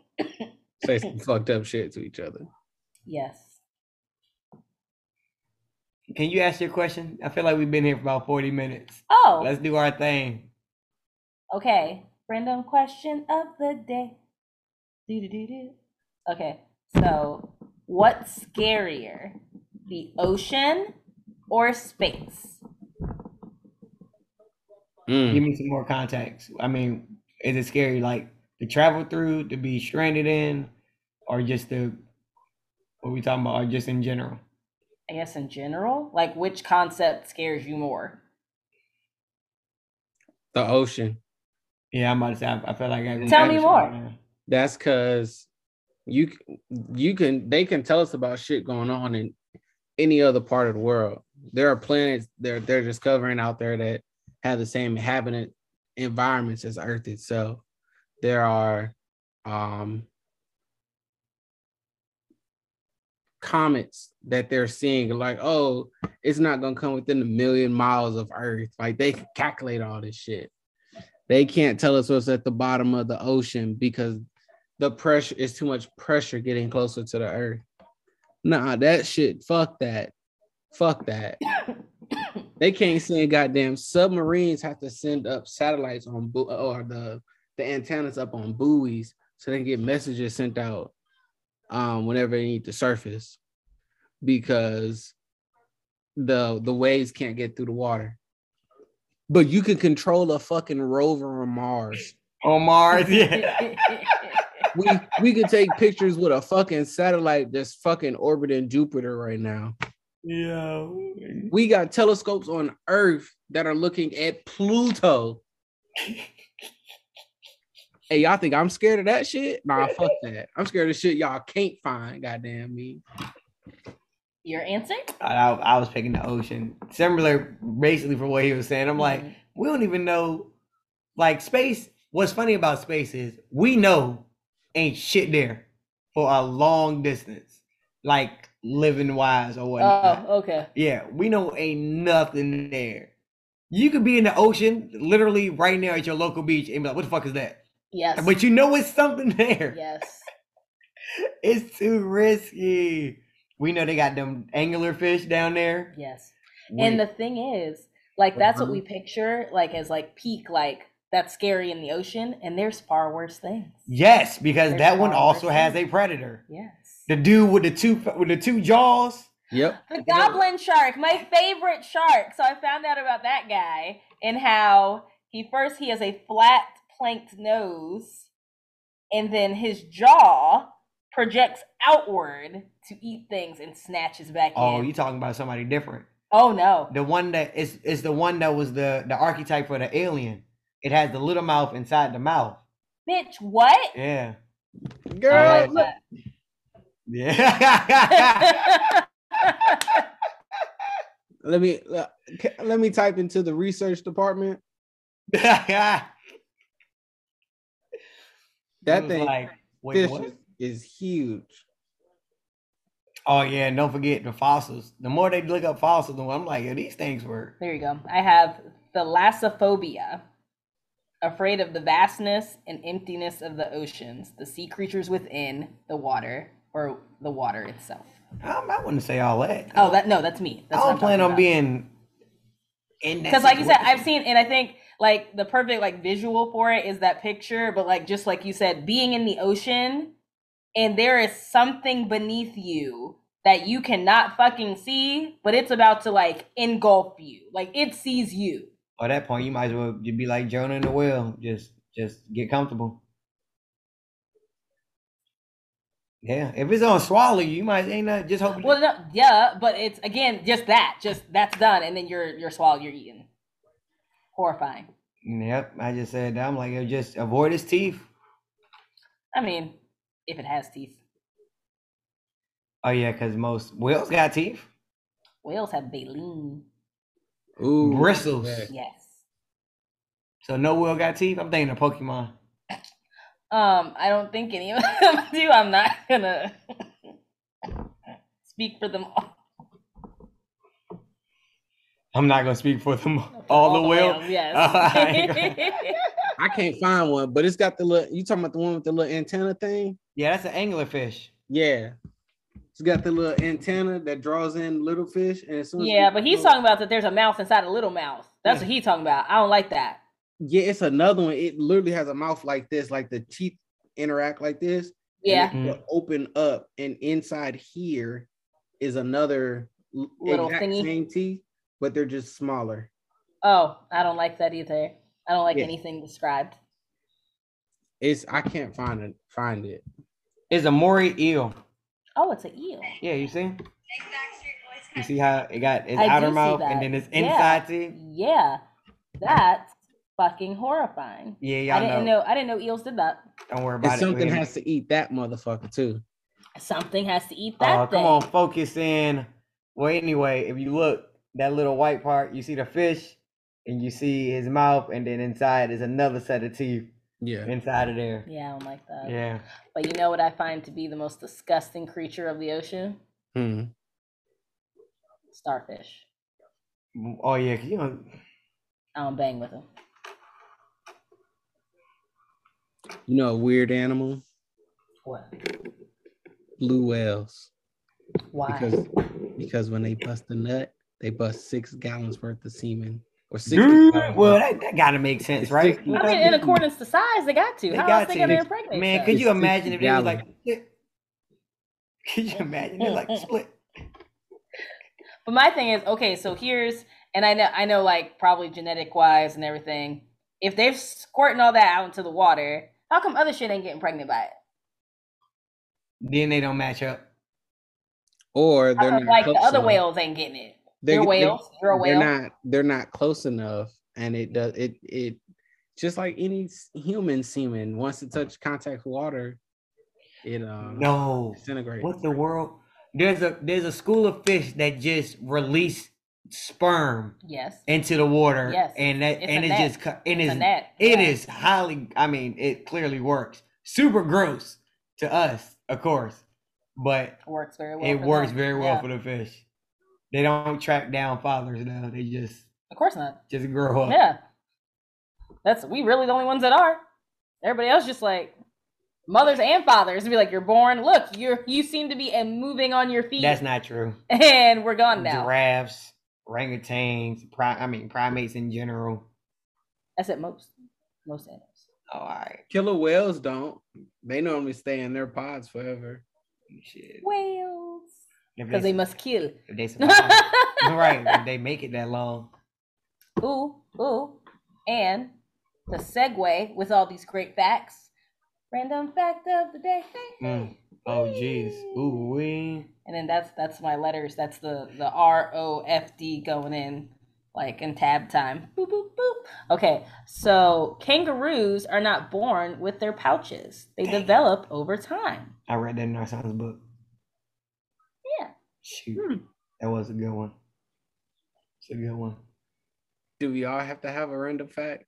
Say some fucked up shit to each other. yes. Can you ask your question? I feel like we've been here for about forty minutes. Oh, Let's do our thing. okay. Random question of the day. Do do do do. Okay, so what's scarier, the ocean or space? Mm. Give me some more context. I mean, is it scary like to travel through, to be stranded in, or just the what we talking about, or just in general? I guess in general, like which concept scares you more? The ocean. Yeah, I'm about to say. I, I feel like I Tell me more. Right. That's because you you can they can tell us about shit going on in any other part of the world. There are planets they're they're discovering out there that have the same habitat environments as Earth itself. There are um comets that they're seeing like oh it's not gonna come within a million miles of earth like they can calculate all this shit they can't tell us what's at the bottom of the ocean because the pressure is too much pressure getting closer to the earth. Nah, that shit, fuck that. Fuck that. they can't send goddamn submarines have to send up satellites on bu- or the the antennas up on buoys so they can get messages sent out um whenever they need to surface because the the waves can't get through the water. But you can control a fucking rover on Mars. On Mars, yeah. We we could take pictures with a fucking satellite that's fucking orbiting Jupiter right now. yeah. We got telescopes on Earth that are looking at Pluto. Hey, y'all think I'm scared of that shit? Nah, fuck that. I'm scared of shit y'all can't find. Goddamn me. Your answer? I, I was picking the ocean. Similar, basically, for what he was saying. I'm like, Mhm. we don't even know. Like space. What's funny about space is we know ain't shit there for a long distance, like living wise or whatnot. Oh, okay. Yeah, we know ain't nothing there. You could be in the ocean, literally right now at your local beach, and be like, "What the fuck is that?" Yes. But you know it's something there. yes. It's too risky. We know they got them angler fish down there. Yes. We- And the thing is, like that's what we mm-hmm. picture like as like peak like that's scary in the ocean and there's far worse things. yes, because There's that one also worse has things. a predator. Yes. The dude with the two with the two jaws. Yep. The goblin shark, my favorite shark. So I found out about that guy and how he first he has a flat planked nose and then his jaw projects outward to eat things and snatches back Oh, in. you talking about somebody different? oh no. The one that is is the one that was the the archetype for the alien. It has the little mouth inside the mouth. Bitch, what? Yeah. Girl, like Yeah. let me uh, let me type into the research department that That thing like, wait, fish what? is, is huge. Oh yeah, and don't forget the fossils. The more they look up fossils, the more I'm like, yeah, these things were. There you go. I have thalassophobia, afraid of the vastness and emptiness of the oceans, the sea creatures within the water, or the water itself. I, I wouldn't say all that. Oh, that no, that's me. That's I what don't I'm plan on about. being in that. because like you said i've seen and i think like the perfect like visual for it is that picture but like just like you said being in the ocean and there is something beneath you that you cannot fucking see but it's about to like engulf you like it sees you At that point, you might as well just be like Jonah in the whale. Just, just get comfortable. Yeah, if it's gonna swallow you, you might ain't not just hope. well no, yeah but it's again just that just that's done and then you're you're swallowed you're eaten horrifying Yep, I just said that. I'm like, just avoid his teeth. i mean if it has teeth Oh yeah, because most whales got teeth, whales have baleen Ooh, bristles. yes So no whale got teeth. I'm thinking of Pokemon. Um, I don't think any of them do. I'm not gonna speak for them all. I'm not gonna speak for them all, the whales. yes. I can't find one, but it's got the little. You talking about the one with the little antenna thing? Yeah, that's an anglerfish. Yeah, it's got the little antenna that draws in little fish, and as soon as yeah, but he's talking about that there's a mouth inside a little mouth. That's what he's talking about. I don't like that. Yeah, it's another one. It literally has a mouth like this, like the teeth interact like this. and Yeah. it will mm. open up, and inside here is another Little exact thingy. same teeth, but they're just smaller. Oh, I don't like that either. I don't like Yeah. anything described. It's I can't find it. Find it. It's a moray eel. Oh, it's an eel. Yeah, you see? You see how it got its I outer mouth and then its Yeah. inside teeth? Yeah. That's fucking horrifying. Yeah, I y'all didn't know. know. I didn't know eels did that. Don't worry And about it. something Go has to eat that motherfucker too. Something has to eat oh, that Oh, thing. come on, focus in. Well, anyway, if you look, that little white part, you see the fish and you see his mouth, and then inside is another set of teeth Yeah. inside of there. Yeah, I don't like that. Yeah. But you know what I find to be the most disgusting creature of the ocean? Hmm. Starfish. Oh, yeah, you know, I don't bang with them. You know, a weird animal, What? blue whales, Why? because because when they bust a nut, they bust six gallons worth of semen or six. Dude, well, that, that gotta make sense, right? I mean, in accordance to size, they got to. They How got else they to. gonna They- impregnate? Man, stuff? could you imagine if they was 60 like, could you imagine? They're like split. But my thing is, okay, so here's, and I know, I know, like probably genetic wise and everything. If they're squirting all that out into the water, how come other shit ain't getting pregnant by it? Then they don't match up. Or they're not like the other whales ain't getting it. They- You're they- whales. You're a whale. They're not. They're not close enough, and it does it. It just like any human semen. Once it touches contact with water, it um No. disintegrates. What the world? There's a there's a school of fish that just release sperm Yes. into the water, Yes. and that It's and it net. just cu- it It's is net. it yeah. is highly. I mean, it clearly works. Super gross to us, of course, but works very well. it works them. very well Yeah. for the fish. They don't track down fathers now. They just Of course not. just grow up. Yeah. That's we really the only ones that are. Everybody else just like mothers and fathers be like, you're born. Look, you're you seem to be moving on your feet, That's not true. and we're gone now. Giraffes, orangutans, pri- I mean primates in general. That's it. Most most animals. Oh, all right. Killer whales don't. They normally stay in their pods forever. Shit. Whales, If because they must kill. if they survive. right. If they make it that long. ooh, ooh, and the segue with all these great facts. Random fact of the day. Mm. Oh, jeez. Ooh, wee. And then that's that's my letters. That's the the R O F D going in like in tab time. Boop boop boop. Okay, so kangaroos are not born with their pouches. They develop over time. I read that in our science book. Yeah. Shoot. Hmm. That was a good one. It's a good one. Do we all have to have a random fact?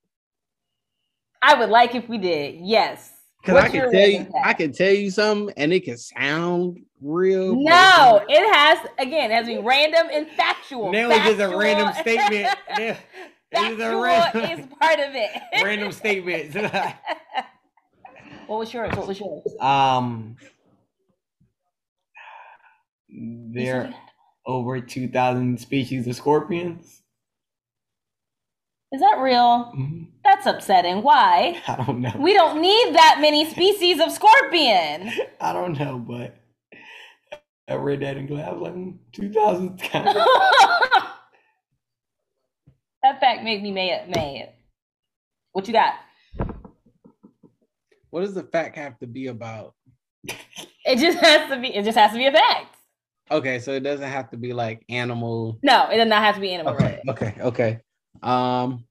I would like if we did. Yes. Because I can tell you, fact? I can tell you something, and it can sound real. but No, it has again it has to be random and factual. Now it's just a Factual- random statement. Yeah, It's a random, is part of it. random statement. What was yours? What was yours? um, You there said- are over two thousand species of scorpions. Is that real? Mhm. That's upsetting. Why? I don't know. We don't need that many species of scorpion. I don't know, but I read that in class like mm, two thousand. that fact made me mad. Mad. What you got? What does the fact have to be about? It just has to be. It just has to be a fact. Okay, so it doesn't have to be like animal. No, it does not have to be animal Okay, related. okay, okay. Um,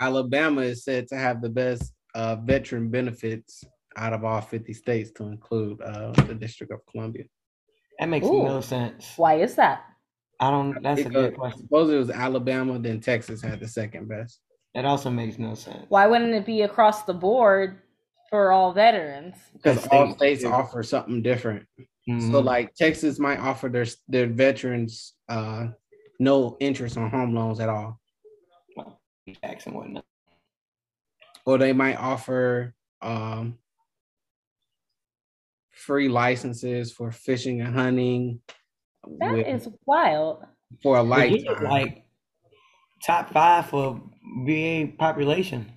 Alabama is said to have the best uh, veteran benefits out of all 50 states, to include uh, the District of Columbia. That makes Ooh. no sense. Why is that? I don't. That's a Because good question. Suppose it was Alabama, then Texas had the second best. That also makes no sense. Why wouldn't it be across the board for all veterans? Because all states yeah. offer something different. So, Mhm. like Texas might offer their their veterans uh, no interest on home loans at all. tax and whatnot. or they might offer um, free licenses for fishing and hunting That with- is wild. for a But lifetime. like top five for VA population.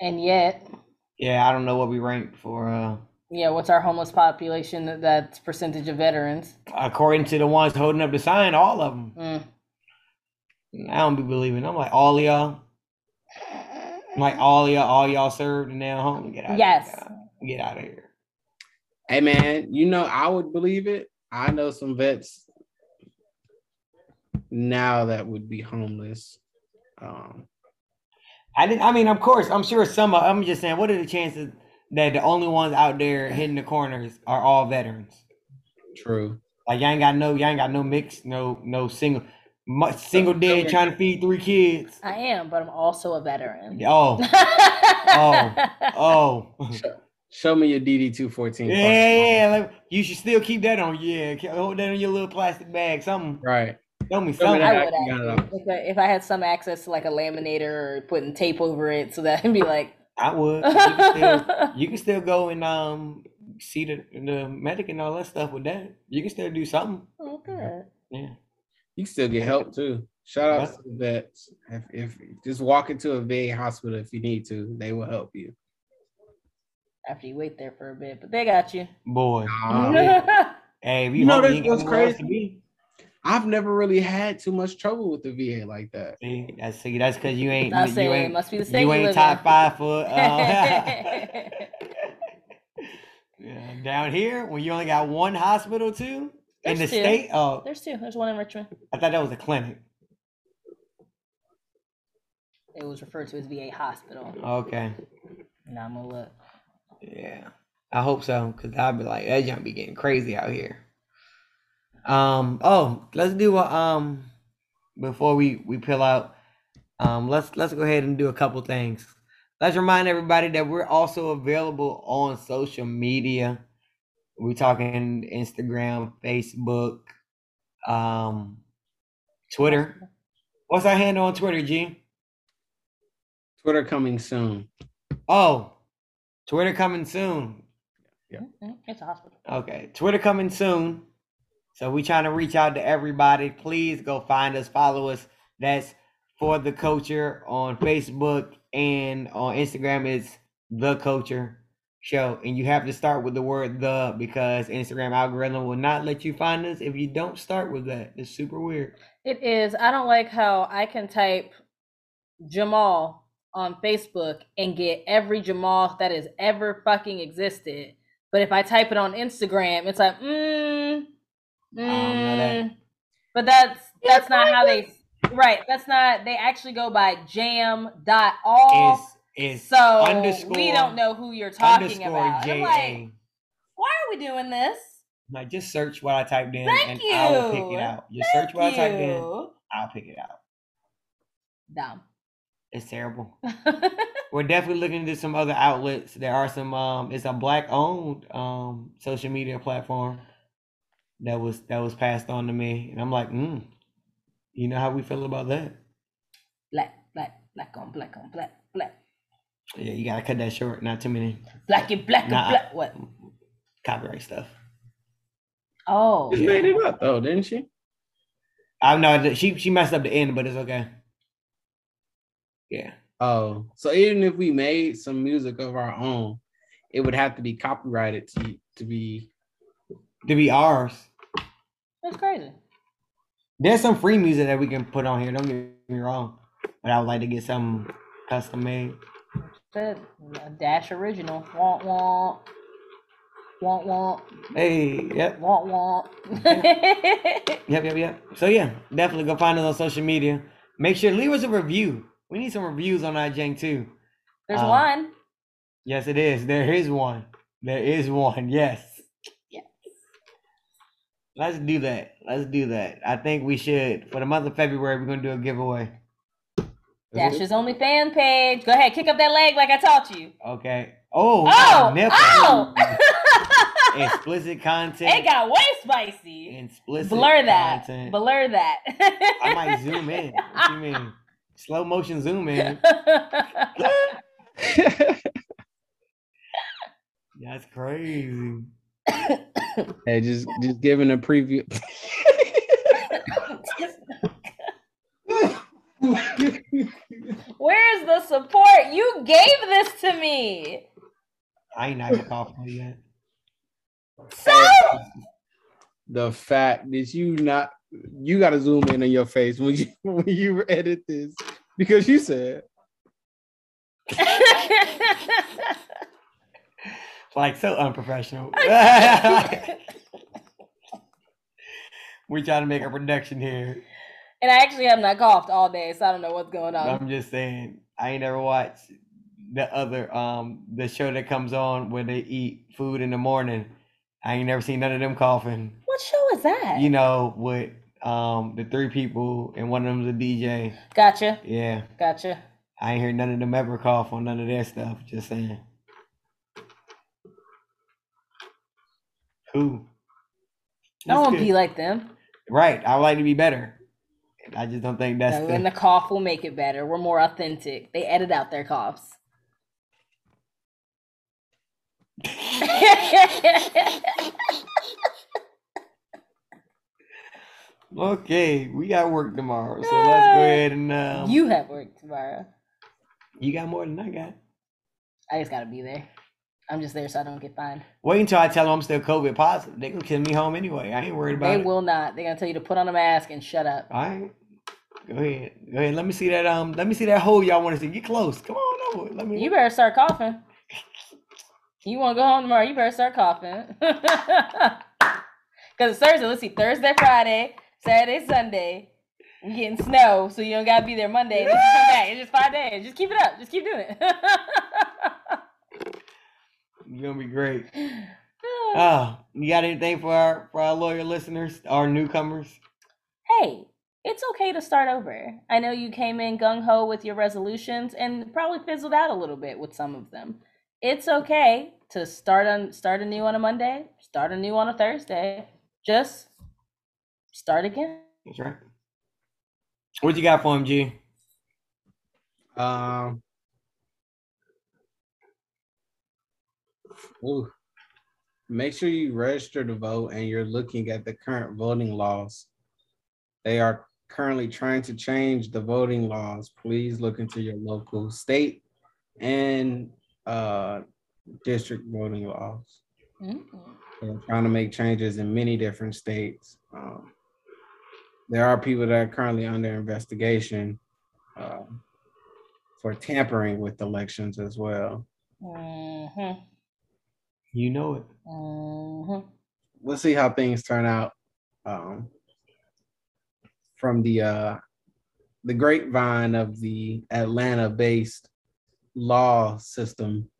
And yet, Yeah, I don't know what we ranked for. uh yeah, what's our homeless population? that- That's percentage of veterans. According to the ones holding up the sign, all of them. Mm. I don't be believing. I'm like all y'all. I'm like all y'all, all y'all served and now home. Get out. Yes. Of here. Get out of here. hey man, you know I would believe it. I know some vets now that would be homeless. Um, I didn't. I mean, of course, I'm sure some. Of, I'm just saying, what are the chances that the only ones out there hitting the corners are all veterans? true. Like y'all ain't got no, y'all ain't got no mix, no, no single, mu- single dead trying to feed three kids. I am, but I'm also a veteran. Oh, oh, oh. Show me your DD two fourteen. Yeah, yeah, yeah. like, you should still keep that on. Yeah, hold that in your little plastic bag. Something. Right. Show me Show me something. I would I got it actually, if I, if I had some access to like a laminator or putting tape over it, so that I'd be like, I would. You can, still, you can still go and um see the the medic and all that stuff with that. You can still do something. okay. Yeah. You can still get help too. Shout out Yeah. to the vets. If, if just walk into a VA hospital if you need to, they will help you. After you wait there for a bit, but they got you. Boy. Um, Hey, if you, You know hungry, that- you ain't what's crazy? To be. I've never really had too much trouble with the VA like that. See, that's see, that's because you ain't I you say it ain't must be the state you you ain't live top five for uh, yeah, down here when you only got one hospital too in the two. state. Oh, There's two. There's one in Richmond. I thought that was a clinic. It was referred to as VA hospital. Okay, Now I'm gonna look. yeah, I hope so because I'll be like that junk be getting crazy out here. Um. Oh, let's do a um before we we peel out. Um. Let's let's go ahead and do a couple things. Let's remind everybody that we're also available on social media. We're talking Instagram, Facebook, um, Twitter. What's our handle on Twitter, G? Twitter coming soon. Oh, Twitter coming soon. Mm, It's a hospital. Okay, Twitter coming soon. So we trying to reach out to everybody. Please go find us, follow us. That's for the culture on Facebook and on Instagram is the culture show. And you have to start with the word the because Instagram algorithm will not let you find us if you don't start with that. It's super weird. It is. I don't like how I can type Jamal on Facebook and get every Jamal that has ever fucking existed. But if I type it on Instagram, it's like, mm. Mm. But that's that's not how they right. That's not they actually go by jam dot all. It's it's So underscore we don't know who you're talking about. J I'm like, why are we doing this? Like just search what I typed in Thank and you. I will pick it out. Just search what I typed in. I'll pick it out. Dumb. It's terrible. We're definitely looking into some other outlets. There are some. Um, it's a black owned um social media platform that was that was passed on to me, and I'm like, mm, you know how we feel about that? black, black, black on black on black, black. Yeah, you gotta cut that short. Not too many Black and black and Nah. black. What? copyright stuff. Oh. She made it up though, didn't she? I know she she messed up the end, but it's okay. Yeah. Oh, so even if we made some music of our own, it would have to be copyrighted to to be. To be ours. That's crazy. There's some free music that we can put on here. Don't get me wrong, but I would like to get some custom made. Said a dash original. Want want. Want want. Hey, yep, Want want. yep, yep, yep. So yeah, definitely go find us on social media. Make sure leave us a review. We need some reviews on iJang too. There's Um, one. Yes, it is. There is one. There is one. Yes. Let's do that. Let's do that. I think we should. For the month of February, we're gonna do a giveaway. Dash's only fan page. Go ahead, kick up that leg like I taught you. Okay. Oh. Oh, oh! Explicit content. it got way spicy. Explicit. Blur that. content. Blur that. I might zoom in. What you mean? Slow motion zoom in. That's crazy. Hey, just just giving a preview. Where's the support? You gave this to me. I ain't never coughed yet. So the fact that you not you got to zoom in on your face when you when you edit this because you said Like so unprofessional. We're trying to make a production here. and I actually have not coughed all day, so I don't know what's going on. I'm just saying, I ain't ever watched the other um the show that comes on where they eat food in the morning. I ain't never seen none of them coughing. What show is that? You know, with um the three people and one of them's a DJ. Gotcha. Yeah. Gotcha. I ain't hear none of them ever cough on none of their stuff. Just saying. Who? I won't good. be like them. right. I would like to be better. I just don't think that's No, and the, the cough will make it better. We're more authentic. They edit out their coughs. okay. We got work tomorrow, so let's go ahead and um, you have work tomorrow. you got more than I got. I just gotta be there. I'm just there so I don't get fined. Wait until I tell them I'm still COVID positive. They gonna send me home anyway. I ain't worried about it. They it. will not. They're gonna tell you to put on a mask and shut up. All right. Go ahead. Go ahead. Let me see that. Um. Let me see that hole y'all want to see. Get close. Come on over. Let me. You better start coughing. You want to go home tomorrow? You better start coughing. Because it's Thursday. Let's see. Thursday, Friday, Saturday, Sunday. We getting snow, so you don't gotta be there Monday. Then you come back. It's just five days. Just keep it up. Just keep doing it. You're gonna be great. Oh, you got anything for our for our loyal listeners, our newcomers? hey, it's okay to start over. I know you came in gung ho with your resolutions and probably fizzled out a little bit with some of them. It's okay to start on start a anew on a Monday, start a anew on a Thursday. Just start again. That's right. What you got for him, G? um ooh. make sure you register to vote and you're looking at the current voting laws. They are currently trying to change the voting laws. Please look into your local state and uh district voting laws. Mm. They're trying to make changes in many different states. Um, there are people that are currently under investigation uh, for tampering with elections as well. Mhm. You know it. Mhm. We'll see how things turn out. Um, from the uh, the grapevine of the Atlanta-based law system,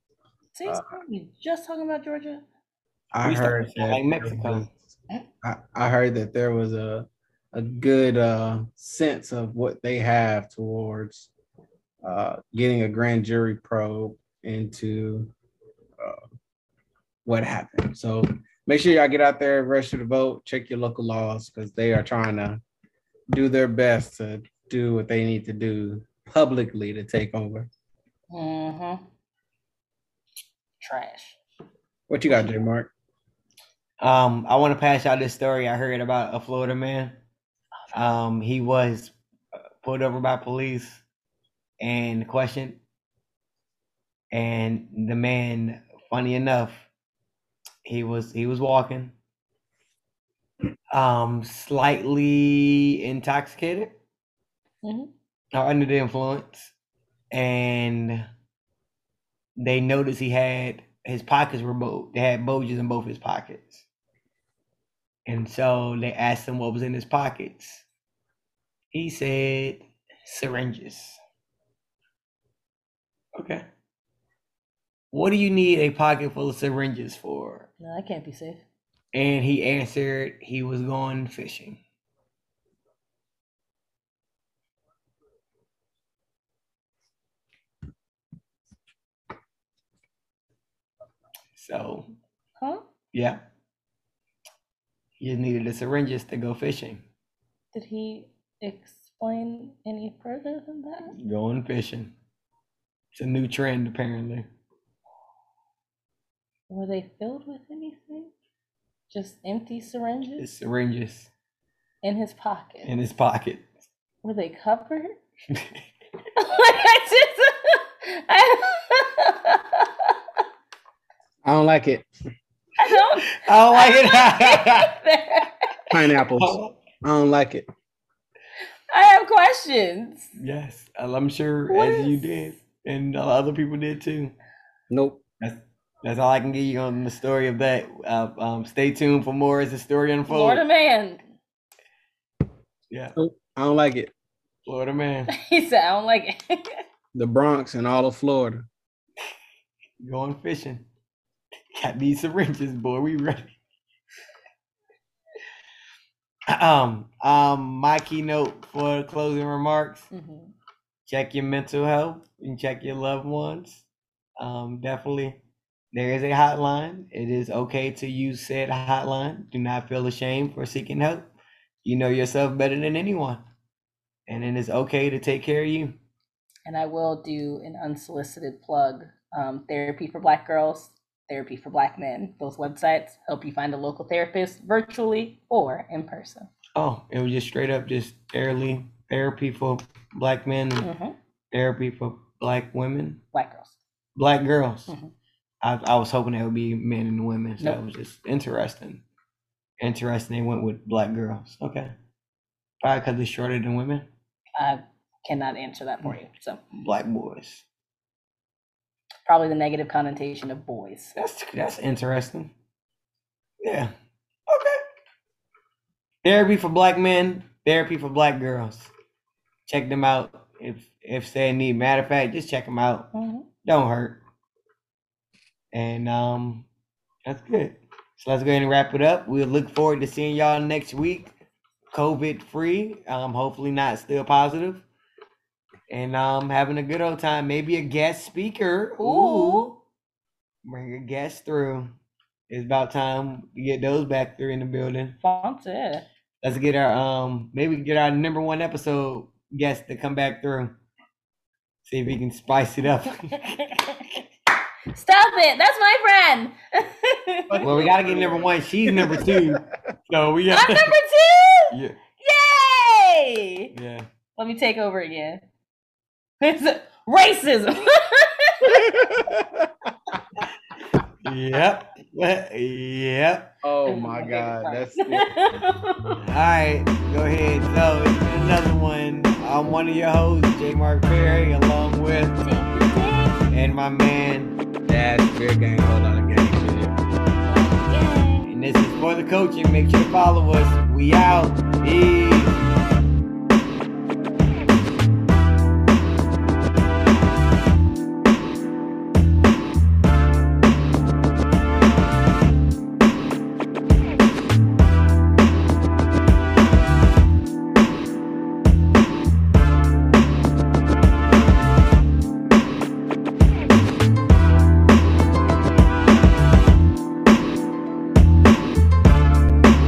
See, Uh, you just talking about Georgia. I We heard that like Mexico. I, I heard that there was a a good uh, sense of what they have towards uh, getting a grand jury probe into what happened. So make sure y'all get out there, register to vote, check your local laws because they are trying to do their best to do what they need to do publicly to take over. Mm-hmm. Trash. What you got, Jmarc? Um, I want to pass out this story I heard about a Florida man. Um, he was uh, pulled over by police and questioned, and the man, funny enough, he was he was walking, um, slightly intoxicated Mhm. or under the influence, and they noticed he had his pockets were both they had bulges in both his pockets. And so they asked him what was in his pockets. He said syringes. Okay. What do you need a pocket full of syringes for? No, that can't be safe. And he answered he was going fishing. So, Huh? yeah. He just needed the syringes to go fishing. Did he explain any further than that? Going fishing. It's a new trend, apparently. Were they filled with anything? Just empty syringes It's syringes in his pocket. in his pocket. Were they covered? like I just, I, I don't like it. I don't. I don't like it. Pineapples. I don't like it. I have questions. yes, I'm sure What as you did, and a lot other people did too. Nope. That's that's all I can give you on the story of that. Uh, um, stay tuned for more as the story unfolds. Florida man. Yeah, I don't like it. Florida man He said, I don't like it. The Bronx and all of Florida. going fishing. Got these syringes, boy. We ready. Um, um, my keynote for closing remarks. Mhm. check your mental health and check your loved ones. Um, definitely, there is a hotline. It is okay to use said hotline. Do not feel ashamed for seeking help. You know yourself better than anyone, and it is okay to take care of you. And I will do an unsolicited plug. Um, therapy for Black girls, therapy for Black men. Those websites help you find a local therapist virtually or in person. Oh, it was just straight up just therapy, therapy for black men, and hmm therapy for black women, Black girls. black girls. Mhm. I, I was hoping it would be men and women, so Nope. it was just interesting. Interesting. They went with black girls. Okay, probably because they're shorter than women. I cannot answer that for you. So Black boys. probably the negative connotation of boys. That's that's interesting. Yeah. Okay. Therapy for black men. Therapy for black girls. Check them out if if they need. Matter of fact, just check them out. Mhm. Don't hurt. And um, that's good. So let's go ahead and wrap it up. We'll look forward to seeing y'all next week. COVID free. Um, hopefully not still positive. And um, having a good old time. Maybe a guest speaker. Ooh. Bring a guest through. It's about time we get those back through in the building. Fancy. Let's get our um maybe get our number one episode guest to come back through. See if we can spice it up. Stop it. That's my friend. well, we gotta get number one. She's number two. So we got I'm number two. Yeah. Yay! Yeah. Let me take over again. It's racism. Yep. Yep. oh my God. That's it. All right, go ahead. So it's been another one. I'm one of your hosts, Jmarc Perry, along with and my man, Hold on, shit. and this is for the coaching. Make sure to follow us. We out. Peace.